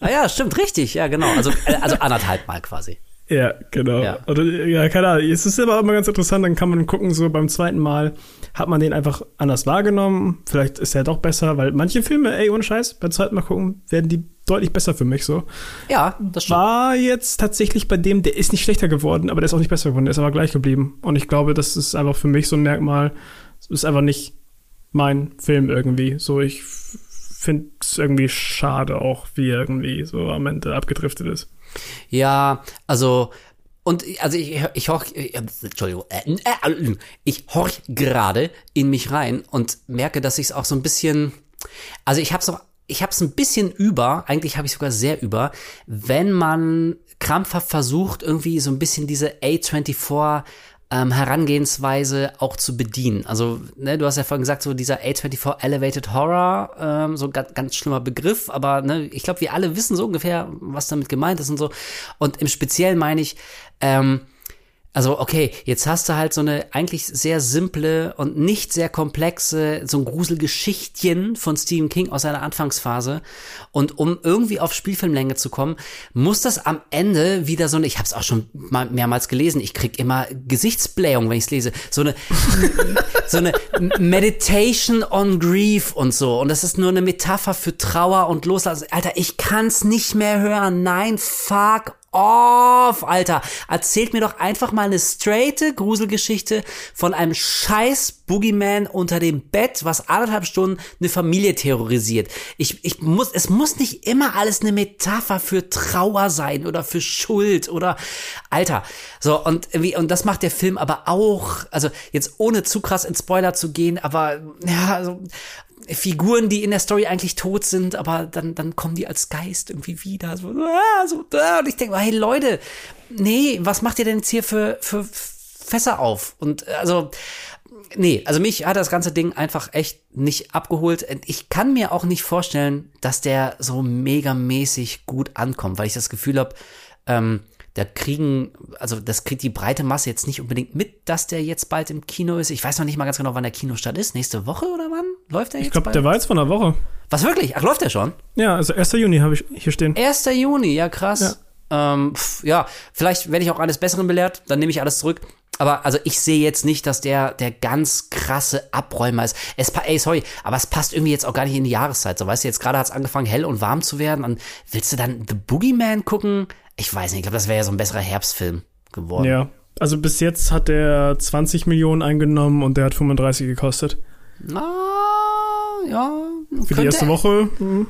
Ah ja, stimmt, richtig, ja genau. Also, äh, also anderthalb Mal quasi. ja, genau. Ja. Oder, ja, keine Ahnung. Es ist aber immer ganz interessant, dann kann man gucken, so beim zweiten Mal hat man den einfach anders wahrgenommen. Vielleicht ist er doch besser, weil manche Filme, ey, ohne Scheiß, beim zweiten Mal gucken, werden die deutlich besser für mich so. Ja, das stimmt. War jetzt tatsächlich bei dem, der ist nicht schlechter geworden, aber der ist auch nicht besser geworden, der ist aber gleich geblieben. Und ich glaube, das ist einfach für mich so ein Merkmal, es ist einfach nicht mein Film irgendwie. So, ich finde es irgendwie schade auch, wie er irgendwie so am Ende abgedriftet ist. Ja, also und also ich ich horch, äh, Entschuldigung, äh, äh, ich horch gerade in mich rein und merke, dass ich es auch so ein bisschen, also ich habe so, ich habe es ein bisschen über, eigentlich habe ich sogar sehr über, wenn man krampfhaft versucht irgendwie so ein bisschen diese A24 ähm, Herangehensweise auch zu bedienen. Also, ne, du hast ja vorhin gesagt, so dieser A24 Elevated Horror, ähm, so ganz, ganz schlimmer Begriff, aber ne, ich glaube, wir alle wissen so ungefähr, was damit gemeint ist und so. Und im Speziellen meine ich, ähm, Also, okay, jetzt hast du halt so eine eigentlich sehr simple und nicht sehr komplexe, so ein Gruselgeschichtchen von Stephen King aus seiner Anfangsphase. Und um irgendwie auf Spielfilmlänge zu kommen, muss das am Ende wieder so eine, ich habe es auch schon mal mehrmals gelesen, ich krieg immer Gesichtsblähung, wenn ich es lese, so eine, so eine Meditation on Grief und so. Und das ist nur eine Metapher für Trauer und Loslassen. Alter, ich kann's nicht mehr hören. Nein, fuck off, Alter. Erzählt mir doch einfach mal eine straighte Gruselgeschichte von einem scheiß Boogeyman unter dem Bett, was anderthalb Stunden eine Familie terrorisiert. Ich, ich muss, es muss nicht immer alles eine Metapher für Trauer sein oder für Schuld oder, Alter. So, und wie, und das macht der Film aber auch, also jetzt ohne zu krass in Spoiler zu gehen, aber, ja, also, Figuren, die in der Story eigentlich tot sind, aber dann, dann kommen die als Geist irgendwie wieder. So, ah, so, ah, und ich denke, hey Leute, nee, was macht ihr denn jetzt hier für, für Fässer auf? Und also, nee, also mich hat das ganze Ding einfach echt nicht abgeholt. Ich kann mir auch nicht vorstellen, dass der so megamäßig gut ankommt, weil ich das Gefühl habe, ähm, da kriegen, also das kriegt die breite Masse jetzt nicht unbedingt mit, dass der jetzt bald im Kino ist. Ich weiß noch nicht mal ganz genau, wann der Kinostart ist. Nächste Woche oder wann? Läuft der jetzt? Ich glaube, der war jetzt von einer Woche. Was wirklich? Ach, läuft der schon? Ja, also 1. Juni habe ich hier stehen. 1. Juni, ja krass. Ja, ähm, pf, ja vielleicht werde ich auch eines Besseren belehrt, dann nehme ich alles zurück. Aber also ich sehe jetzt nicht, dass der der ganz krasse Abräumer ist. Es ey, sorry, aber es passt irgendwie jetzt auch gar nicht in die Jahreszeit. So weißt du, jetzt gerade hat es angefangen hell und warm zu werden und willst du dann The Boogeyman gucken? Ich weiß nicht, ich glaube, das wäre ja so ein besserer Herbstfilm geworden. Ja, also bis jetzt hat er 20 Millionen eingenommen und der hat 35 gekostet. Na, ja. Für die erste Woche? Hm.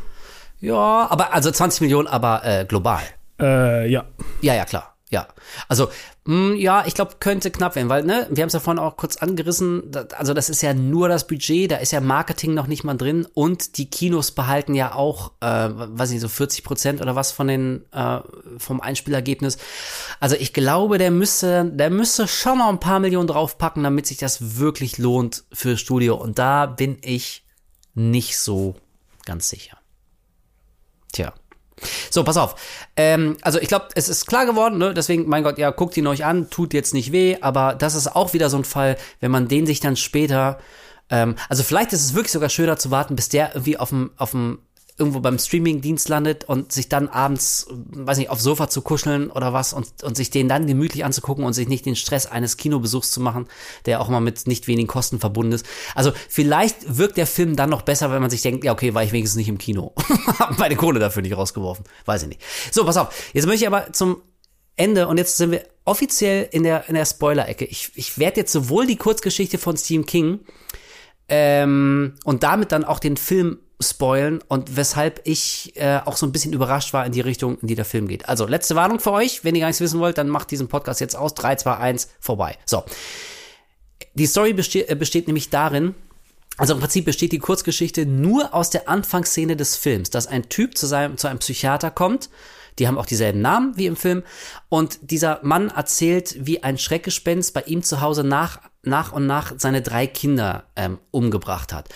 Ja, aber also 20 Millionen, aber äh, global. Äh, ja. Ja, ja, klar. Ja. Also, mh, ja, ich glaube, könnte knapp werden, weil, ne, wir haben es ja vorhin auch kurz angerissen, da, also das ist ja nur das Budget, da ist ja Marketing noch nicht mal drin und die Kinos behalten ja auch, äh, weiß nicht, so 40 Prozent oder was von den, äh, vom Einspielergebnis. Also ich glaube, der müsste, der müsste schon noch ein paar Millionen draufpacken, damit sich das wirklich lohnt für Studio und da bin ich nicht so ganz sicher. Tja. So, pass auf. Ähm, also ich glaube, es ist klar geworden, ne? deswegen, mein Gott, ja, guckt ihn euch an, tut jetzt nicht weh, aber das ist auch wieder so ein Fall, wenn man den sich dann später, ähm, also vielleicht ist es wirklich sogar schöner zu warten, bis der irgendwie auf dem, auf dem irgendwo beim Streamingdienst landet und sich dann abends, weiß nicht, aufs Sofa zu kuscheln oder was und, und sich den dann gemütlich anzugucken und sich nicht den Stress eines Kinobesuchs zu machen, der auch mal mit nicht wenigen Kosten verbunden ist. Also vielleicht wirkt der Film dann noch besser, wenn man sich denkt, ja okay, war ich wenigstens nicht im Kino. Hab meine Kohle dafür nicht rausgeworfen. Weiß ich nicht. So, pass auf. Jetzt möchte ich aber zum Ende und jetzt sind wir offiziell in der, in der Spoiler-Ecke. Ich, ich werde jetzt sowohl die Kurzgeschichte von Stephen King ähm, und damit dann auch den Film spoilen und weshalb ich äh, auch so ein bisschen überrascht war in die Richtung, in die der Film geht. Also, letzte Warnung für euch. Wenn ihr gar nichts wissen wollt, dann macht diesen Podcast jetzt aus. 3, 2, 1, vorbei. So. Die Story besteht, äh, besteht nämlich darin, also im Prinzip besteht die Kurzgeschichte nur aus der Anfangsszene des Films, dass ein Typ zu seinem, zu einem Psychiater kommt, die haben auch dieselben Namen wie im Film. Und dieser Mann erzählt, wie ein Schreckgespenst bei ihm zu Hause nach, nach und nach seine drei Kinder ähm, umgebracht hat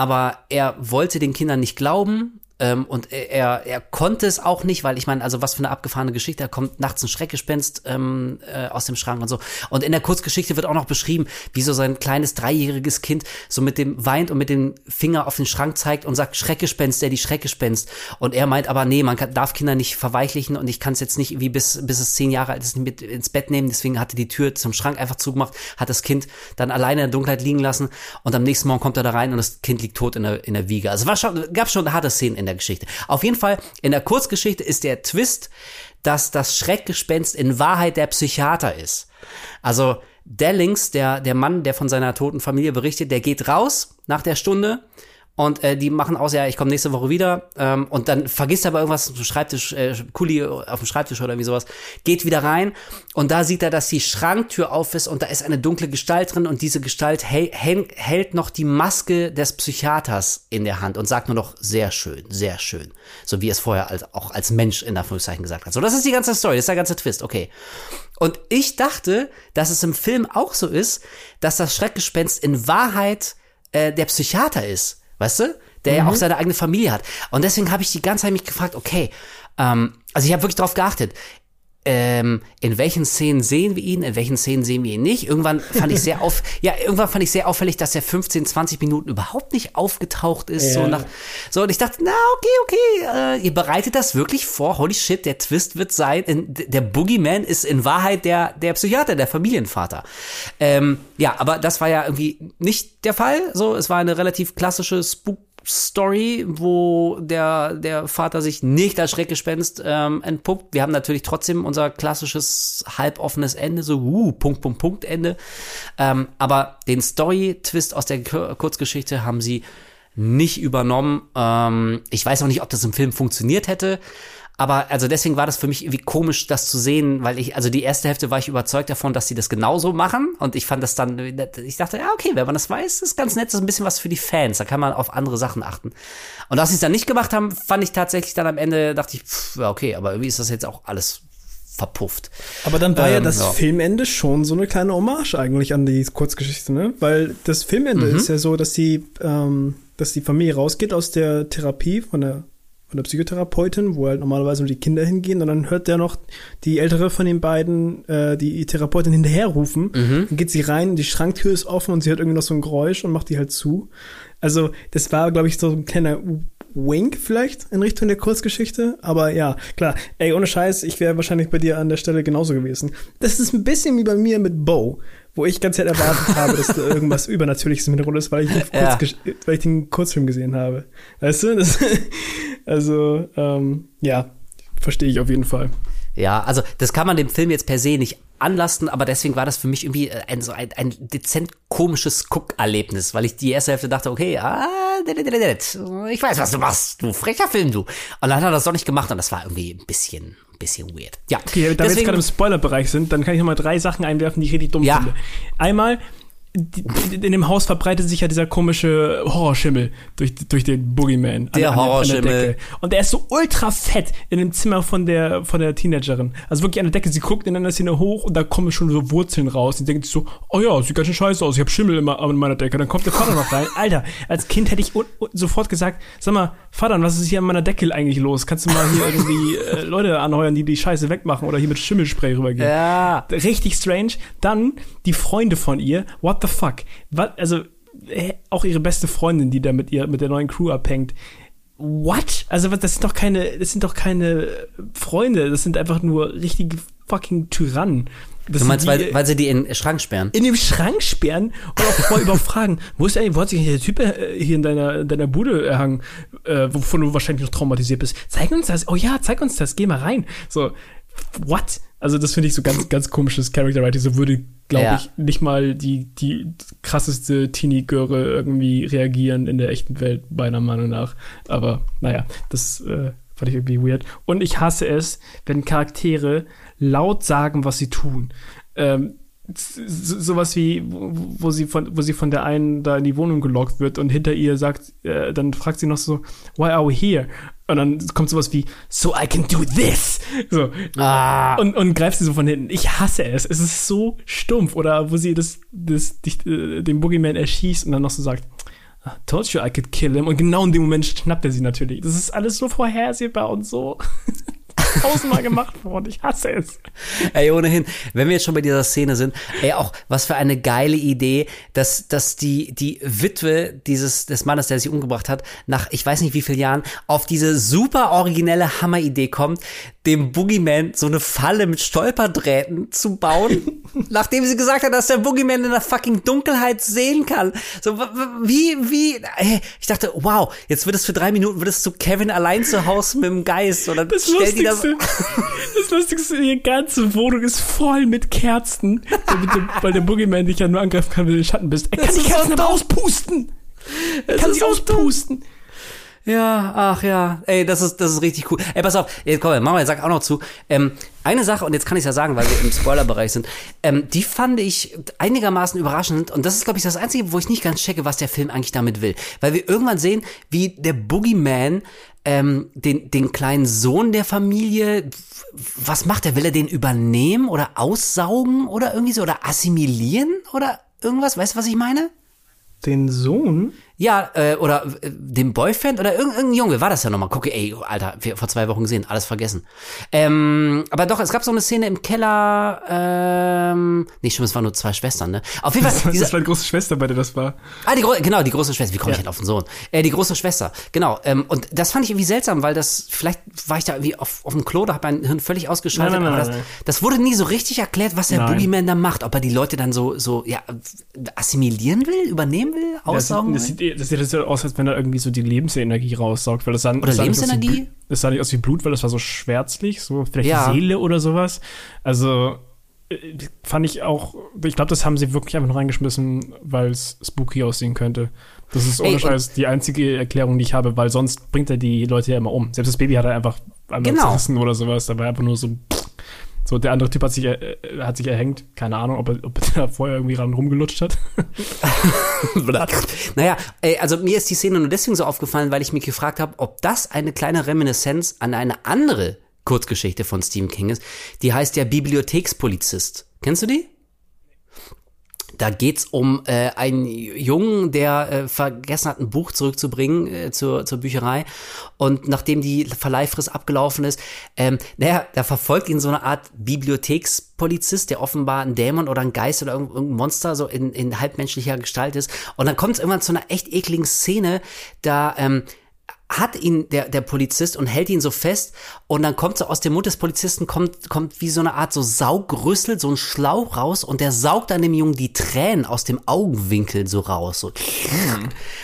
aber er wollte den Kindern nicht glauben ähm, und er, er konnte es auch nicht, weil ich meine, also was für eine abgefahrene Geschichte, da kommt nachts ein Schreckgespenst ähm, äh, aus dem Schrank und so. Und in der Kurzgeschichte wird auch noch beschrieben, wie so sein kleines dreijähriges Kind so mit dem weint und mit dem Finger auf den Schrank zeigt und sagt, Schreckgespenst, der die Schreckgespenst. Und er meint aber, nee, man kann, darf Kinder nicht verweichlichen und ich kann es jetzt nicht wie bis, bis es zehn Jahre alt ist mit ins Bett nehmen. Deswegen hatte die Tür zum Schrank einfach zugemacht, hat das Kind dann alleine in der Dunkelheit liegen lassen und am nächsten Morgen kommt er da rein und das Kind liegt tot in der, in der Wiege. Also war schon, gab schon harte Szenen in der Geschichte. Auf jeden Fall, in der Kurzgeschichte ist der Twist, dass das Schreckgespenst in Wahrheit der Psychiater ist. Also Dellings, der, der Mann, der von seiner toten Familie berichtet, der geht raus nach der Stunde und äh, die machen aus, ja, ich komme nächste Woche wieder. Ähm, und dann vergisst er aber irgendwas zum Schreibtisch, äh, Kuli auf dem Schreibtisch oder wie sowas, geht wieder rein und da sieht er, dass die Schranktür auf ist und da ist eine dunkle Gestalt drin und diese Gestalt hält, noch die Maske des Psychiaters in der Hand und sagt nur noch sehr schön, sehr schön. So wie es vorher als, auch als Mensch in Anführungszeichen gesagt hat. So, das ist die ganze Story, das ist der ganze Twist, okay. Und ich dachte, dass es im Film auch so ist, dass das Schreckgespenst in Wahrheit äh, der Psychiater ist weißt du? Der mhm. ja auch seine eigene Familie hat. Und deswegen habe ich die ganze Zeit mich gefragt, okay, ähm, also ich habe wirklich drauf geachtet. Ähm, in welchen Szenen sehen wir ihn, in welchen Szenen sehen wir ihn nicht. Irgendwann fand ich sehr auf, ja, irgendwann fand ich sehr auffällig, dass er 15, 20 Minuten überhaupt nicht aufgetaucht ist. So, Ja. nach, so, und ich dachte, na, okay, okay, äh, ihr bereitet das wirklich vor. Holy shit, der Twist wird sein, in, der Boogeyman ist in Wahrheit der, der Psychiater, der Familienvater. Ähm, ja, aber das war ja irgendwie nicht der Fall. So, es war eine relativ klassische Spook Story, wo der, der Vater sich nicht als Schreckgespenst ähm, entpuppt. Wir haben natürlich trotzdem unser klassisches halboffenes Ende, so uh, Punkt, Punkt, Punkt Ende. Ähm, aber den Story-Twist aus der Kur- Kurzgeschichte haben sie nicht übernommen. Ähm, ich weiß auch nicht, ob das im Film funktioniert hätte. Aber also deswegen war das für mich irgendwie komisch, das zu sehen, weil ich, also die erste Hälfte war ich überzeugt davon, dass sie das genauso machen. Und ich fand das dann, ich dachte, ja, okay, wenn man das weiß, ist ganz nett, das ist ein bisschen was für die Fans. Da kann man auf andere Sachen achten. Und dass sie es dann nicht gemacht haben, fand ich tatsächlich dann am Ende, dachte ich, pff, ja, okay, aber irgendwie ist das jetzt auch alles verpufft. Aber dann war ja Ähm, das ja. Filmende schon so eine kleine Hommage eigentlich an die Kurzgeschichte, ne? Weil das Filmende Mhm. ist ja so, dass die, ähm, dass die Familie rausgeht aus der Therapie von der von der Psychotherapeutin, wo halt normalerweise nur die Kinder hingehen und dann hört der noch die ältere von den beiden äh, die Therapeutin hinterherrufen. Mhm. Dann geht sie rein, die Schranktür ist offen und sie hört irgendwie noch so ein Geräusch und macht die halt zu. Also das war, glaube ich, so ein kleiner Wink vielleicht in Richtung der Kurzgeschichte. Aber ja, klar. Ey, ohne Scheiß, ich wäre wahrscheinlich bei dir an der Stelle genauso gewesen. Das ist ein bisschen wie bei mir mit Bo, wo ich ganz halt erwartet habe, dass da irgendwas Übernatürliches im Hintergrund ist, weil ich, den Ja. Weil ich den Kurzfilm gesehen habe. Weißt du? Das, also, ähm, ja, verstehe ich auf jeden Fall. Ja, also das kann man dem Film jetzt per se nicht anlasten, aber deswegen war das für mich irgendwie äh, ein so ein, ein dezent komisches Guckerlebnis, weil ich die erste Hälfte dachte, okay, ah, ich weiß, was du machst, du frecher Film, du. Und dann hat er das doch nicht gemacht und das war irgendwie ein bisschen, ein bisschen weird. Ja, Okay, da wir jetzt deswegen- gerade im Spoilerbereich sind, dann kann ich noch mal drei Sachen einwerfen, die ich richtig dumm Ja. finde. Einmal, in dem Haus verbreitet sich ja dieser komische Horrorschimmel durch, durch den Boogeyman. an- Der an Horrorschimmel. Decke. Und der ist so ultra fett in dem Zimmer von der, von der Teenagerin. Also wirklich an der Decke. Sie guckt in einer Szene hoch und da kommen schon so Wurzeln raus. Sie denkt sich so, oh ja, sieht ganz schön scheiße aus. Ich habe Schimmel immer an meiner Decke. Dann kommt der Vater noch rein. Alter, als Kind hätte ich sofort gesagt, sag mal, Vater, was ist hier an meiner Decke eigentlich los? Kannst du mal hier irgendwie äh, Leute anheuern, die die Scheiße wegmachen oder hier mit Schimmelspray rübergehen? Ja. Richtig strange. Dann die Freunde von ihr. What the fuck? Was, also, äh, auch ihre beste Freundin, die da mit ihr, mit der neuen Crew abhängt. What? Also, was, das sind doch keine, das sind doch keine Freunde. Das sind einfach nur richtige fucking Tyrannen. Das Du meinst, die, weil, weil sie die in den Schrank sperren? in dem Schrank sperren und auch vorher überhaupt fragen, wo ist eigentlich, wo hat sich der Typ äh, hier in deiner, in deiner Bude erhangen, äh, wovon du wahrscheinlich noch traumatisiert bist? Zeig uns das. Oh ja, zeig uns das. Geh mal rein. So, what? Also das finde ich so ganz, ganz komisches Character Writing. So würde, glaube Ja. ich, nicht mal die, die krasseste Teenie-Göre irgendwie reagieren in der echten Welt, meiner Meinung nach. Aber naja, das äh, fand ich irgendwie weird. Und ich hasse es, wenn Charaktere laut sagen, was sie tun. Ähm, so- sowas wie, wo, wo sie von, wo sie von der einen da in die Wohnung gelockt wird und hinter ihr sagt, äh, dann fragt sie noch so, why are we here? Und dann kommt sowas wie, so I can do this. So. Ah. Und, und greift sie so von hinten. Ich hasse es. Es ist so stumpf. Oder wo sie das, das, dich, äh, den Boogeyman erschießt und dann noch so sagt, "I told you I could kill him. Und genau in dem Moment schnappt er sie natürlich. Das ist alles so vorhersehbar und so tausendmal gemacht worden. Ich hasse es. Ey, ohnehin, wenn wir jetzt schon bei dieser Szene sind, ey, auch was für eine geile Idee, dass, dass die, die Witwe dieses, des Mannes, der sich umgebracht hat, nach ich weiß nicht wie vielen Jahren, auf diese super originelle Hammeridee kommt, dem Boogeyman so eine Falle mit Stolperdrähten zu bauen, nachdem sie gesagt hat, dass der Boogeyman in der fucking Dunkelheit sehen kann. So, wie, wie, ey, ich dachte, wow, jetzt wird es für drei Minuten, wird es zu Kevin allein zu Hause mit dem Geist, oder Das stellt die das, Lustigste, das Lustigste, die ganze Wohnung ist voll mit Kerzen, damit du, weil der Boogeyman dich ja nur angreifen kann, wenn du den Schatten bist. Er kann Das die Kerzen aber dumm. auspusten. Er kann sie auspusten. Ja, ach ja. Ey, das ist, das ist richtig cool. Ey, pass auf, jetzt komm, machen wir, sag auch noch zu. Ähm, eine Sache, und jetzt kann ich ja sagen, weil wir im Spoilerbereich sind, ähm, die fand ich einigermaßen überraschend. Und das ist, glaube ich, das Einzige, wo ich nicht ganz checke, was der Film eigentlich damit will. Weil wir irgendwann sehen, wie der Boogeyman ähm, den, den kleinen Sohn der Familie, was macht er? Will er den übernehmen oder aussaugen oder irgendwie so? Oder assimilieren oder irgendwas? Weißt du, was ich meine? Den Sohn? Ja, äh, oder äh, dem Boyfriend oder irgendein, irgendein Junge war das ja nochmal. Gucke, ey, Alter, wir, vor zwei Wochen gesehen, alles vergessen. Ähm, aber doch, es gab so eine Szene im Keller, ähm, nee, stimmt, es waren nur zwei Schwestern, ne? Auf jeden Fall, Das war, dieser, das war die große Schwester, bei der das war. Ah, die genau, die große Schwester. Wie komme ich Ja. denn auf den Sohn? Äh, die große Schwester, genau. Ähm, und das fand ich irgendwie seltsam, weil das, vielleicht war ich da irgendwie auf, auf dem Klo, da hat mein Hirn völlig ausgeschaltet. Nein, nein, aber nein, das, das wurde nie so richtig erklärt, was der Nein. Boogeyman da macht. Ob er die Leute dann so, so, ja, assimilieren will, übernehmen will, Ja, das, aussaugen das, will? Das sieht so aus, als wenn er irgendwie so die Lebensenergie raussaugt. Weil das sah, das sah nicht aus wie Lebensenergie? Das sah nicht aus wie Blut, weil das war so schwärzlich, so vielleicht Ja. Seele oder sowas. Also äh, fand ich auch, ich glaube, das haben sie wirklich einfach nur reingeschmissen, weil es spooky aussehen könnte. Das ist ohne Scheiß die einzige Erklärung, die ich habe, weil sonst bringt er die Leute ja immer um. Selbst das Baby hat er einfach einmal Genau. zerrissen oder sowas. Da war einfach nur so, so der andere Typ hat sich, äh, hat sich erhängt. Keine Ahnung, ob er, ob er da vorher irgendwie ran rumgelutscht hat. naja, ey, also mir ist die Szene nur deswegen so aufgefallen, weil ich mich gefragt habe, ob das eine kleine Reminiszenz an eine andere Kurzgeschichte von Stephen King ist. Die heißt ja Bibliothekspolizist. Kennst du die? Da geht's um äh, einen Jungen, der äh, vergessen hat, ein Buch zurückzubringen äh, zur, zur Bücherei. Und nachdem die Verleihfrist abgelaufen ist, ähm, naja, da verfolgt ihn so eine Art Bibliothekspolizist, der offenbar ein Dämon oder ein Geist oder irgend- irgendein Monster so in, in halbmenschlicher Gestalt ist. Und dann kommt es irgendwann zu einer echt ekligen Szene, da ähm, hat ihn der, der Polizist und hält ihn so fest und dann kommt so aus dem Mund des Polizisten kommt, kommt wie so eine Art so Saugrüssel, so ein Schlauch raus und der saugt dann dem Jungen die Tränen aus dem Augenwinkel so raus. So.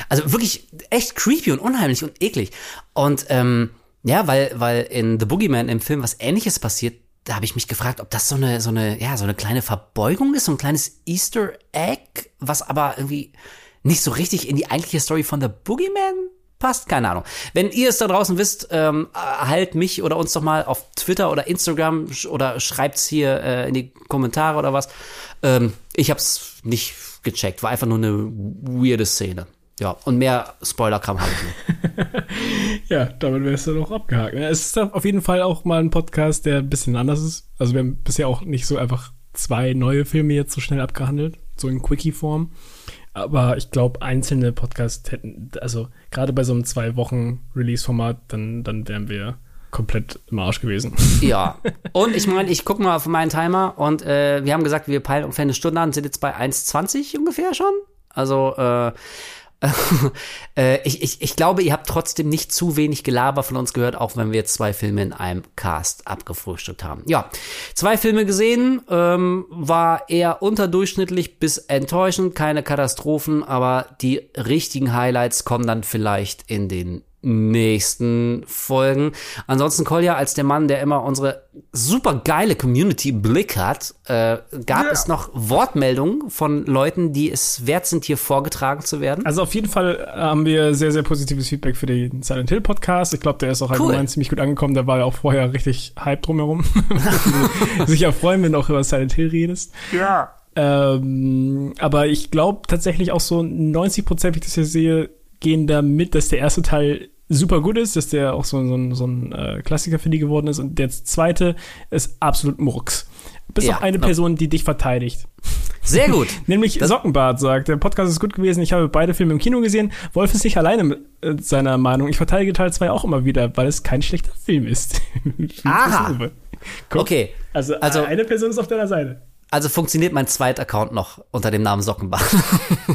Also wirklich echt creepy und unheimlich und eklig. Und ähm, ja, weil, weil in The Boogeyman im Film was ähnliches passiert, da habe ich mich gefragt, ob das so eine, so eine, ja, so eine kleine Verbeugung ist, so ein kleines Easter Egg, was aber irgendwie nicht so richtig in die eigentliche Story von The Boogeyman passt. Keine Ahnung. Wenn ihr es da draußen wisst, ähm, halt mich oder uns doch mal auf Twitter oder Instagram sch- oder schreibt's hier äh, in die Kommentare oder was. Ähm, ich hab's nicht gecheckt. War einfach nur eine weirde Szene. Ja, und mehr Spoiler-Kram habe ich nicht. Ja, damit wärst du doch abgehakt. ne? Es ist auf jeden Fall auch mal ein Podcast, der ein bisschen anders ist. Also wir haben bisher auch nicht so einfach zwei neue Filme jetzt so schnell abgehandelt, so in Quickie-Form. Aber ich glaube, einzelne Podcasts hätten, also gerade bei so einem zwei Wochen Release-Format, dann, dann wären wir komplett im Arsch gewesen. Ja, und ich meine, ich gucke mal auf meinen Timer und äh, wir haben gesagt, wir peilen ungefähr eine Stunde an, sind jetzt bei 1,20 ungefähr schon. Also, äh, äh, ich, ich, ich glaube, ihr habt trotzdem nicht zu wenig Gelaber von uns gehört, auch wenn wir jetzt zwei Filme in einem Cast abgefrühstückt haben. Ja, zwei Filme gesehen, ähm, war eher unterdurchschnittlich bis enttäuschend, keine Katastrophen, aber die richtigen Highlights kommen dann vielleicht in den nächsten Folgen. Ansonsten Kolja als der Mann, der immer unsere super geile Community im Blick hat, äh, gab es noch Wortmeldungen von Leuten, die es wert sind, hier vorgetragen zu werden. Also auf jeden Fall haben wir sehr, sehr positives Feedback für den Silent Hill Podcast. Ich glaube, der ist auch allgemein ziemlich gut angekommen. Der war ja auch vorher richtig Hype drumherum. Sicher freuen, wenn du auch über Silent Hill redest. Ja. Ähm, aber ich glaube tatsächlich auch so 90 Prozent, wie ich das hier sehe, gehen damit, dass der erste Teil super gut ist, dass der auch so, so ein, so ein äh, Klassiker für die geworden ist und der zweite ist absolut Murks. Bis Ja, auf eine no. Person, die dich verteidigt. Sehr gut. Nämlich Sockenbart sagt, der Podcast ist gut gewesen, ich habe beide Filme im Kino gesehen. Wolf ist nicht alleine mit äh, seiner Meinung. Ich verteidige Teil 2 auch immer wieder, weil es kein schlechter Film ist. Aha. Guck, Okay. Also, Also- eine Person ist auf deiner Seite. Also funktioniert mein zweiter Account noch unter dem Namen Sockenbach.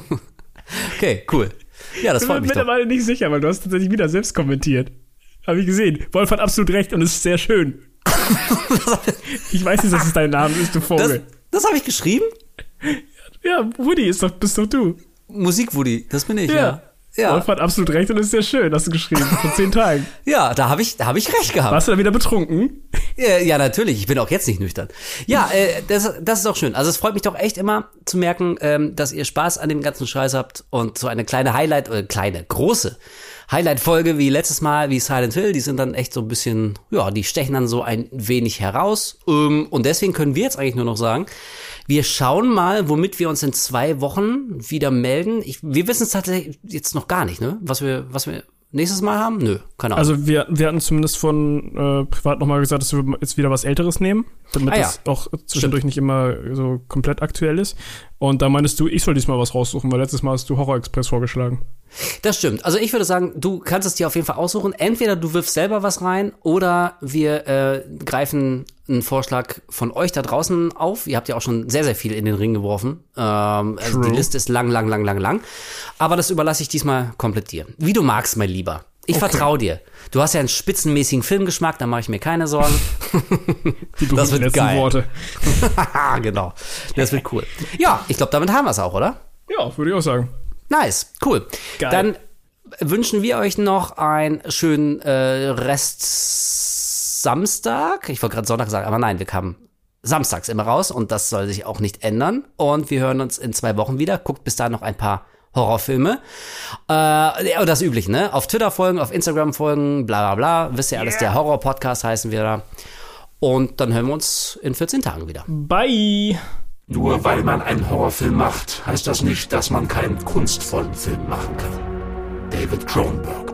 okay, cool. Ja, das Ich freut bin mich doch. mittlerweile nicht sicher, weil du hast tatsächlich wieder selbst kommentiert. Habe ich gesehen. Wolf hat absolut recht und es ist sehr schön. ich weiß nicht, dass es dein Name ist, du Das, Vogel. das habe ich geschrieben? ja, Woody ist doch, bist doch du. Musik Woody, das bin ich, ja. Ja, Wolf hat absolut recht und es ist sehr schön, hast du geschrieben. Vor zehn Tagen. ja da habe ich, da hab ich recht gehabt. Warst du da wieder betrunken? Ja, ja, natürlich. Ich bin auch jetzt nicht nüchtern. Ja, äh, das, das ist auch schön. Also es freut mich doch echt immer zu merken, ähm, dass ihr Spaß an dem ganzen Scheiß habt und so eine kleine Highlight, oder kleine, große Highlight-Folge wie letztes Mal, wie Silent Hill, die sind dann echt so ein bisschen, ja, die stechen dann so ein wenig heraus. Ähm, und deswegen können wir jetzt eigentlich nur noch sagen, wir schauen mal, womit wir uns in zwei Wochen wieder melden. Ich, wir wissen es tatsächlich jetzt noch gar nicht, ne? Was wir, was wir nächstes Mal haben? Nö, keine Ahnung. Also wir, wir hatten zumindest von äh, privat nochmal gesagt, dass wir jetzt wieder was Älteres nehmen, damit Ah ja. es auch zwischendurch nicht immer so komplett aktuell ist. Und da meinst du, ich soll diesmal was raussuchen, weil letztes Mal hast du Horror Express vorgeschlagen. Das stimmt. Also ich würde sagen, du kannst es dir auf jeden Fall aussuchen. Entweder du wirfst selber was rein oder wir äh, greifen einen Vorschlag von euch da draußen auf. Ihr habt ja auch schon sehr, sehr viel in den Ring geworfen. Ähm, also die. Liste ist lang, lang, lang, lang, lang. Aber das überlasse ich diesmal komplett dir. Wie du magst, mein Lieber. Ich vertraue dir. Du hast ja einen spitzenmäßigen Filmgeschmack, da mache ich mir keine Sorgen. Die Das wird geil. Worte. Genau. Das wird cool. Ja, ich glaube, damit haben wir es auch, oder? Ja, würde ich auch sagen. Nice, cool. Geil. Dann wünschen wir euch noch einen schönen äh, Rest Samstag. Ich wollte gerade Sonntag sagen, aber nein, wir kamen samstags immer raus und das soll sich auch nicht ändern. Und wir hören uns in zwei Wochen wieder. Guckt bis dahin noch ein paar Horrorfilme. Äh, ja, das übliche, ne? Auf Twitter folgen, auf Instagram folgen, bla bla bla. Wisst ihr alles, der Horror-Podcast heißen wir da. Und dann hören wir uns in 14 Tagen wieder. Bye! Nur weil man einen Horrorfilm macht, heißt das nicht, dass man keinen kunstvollen Film machen kann. David Cronenberg.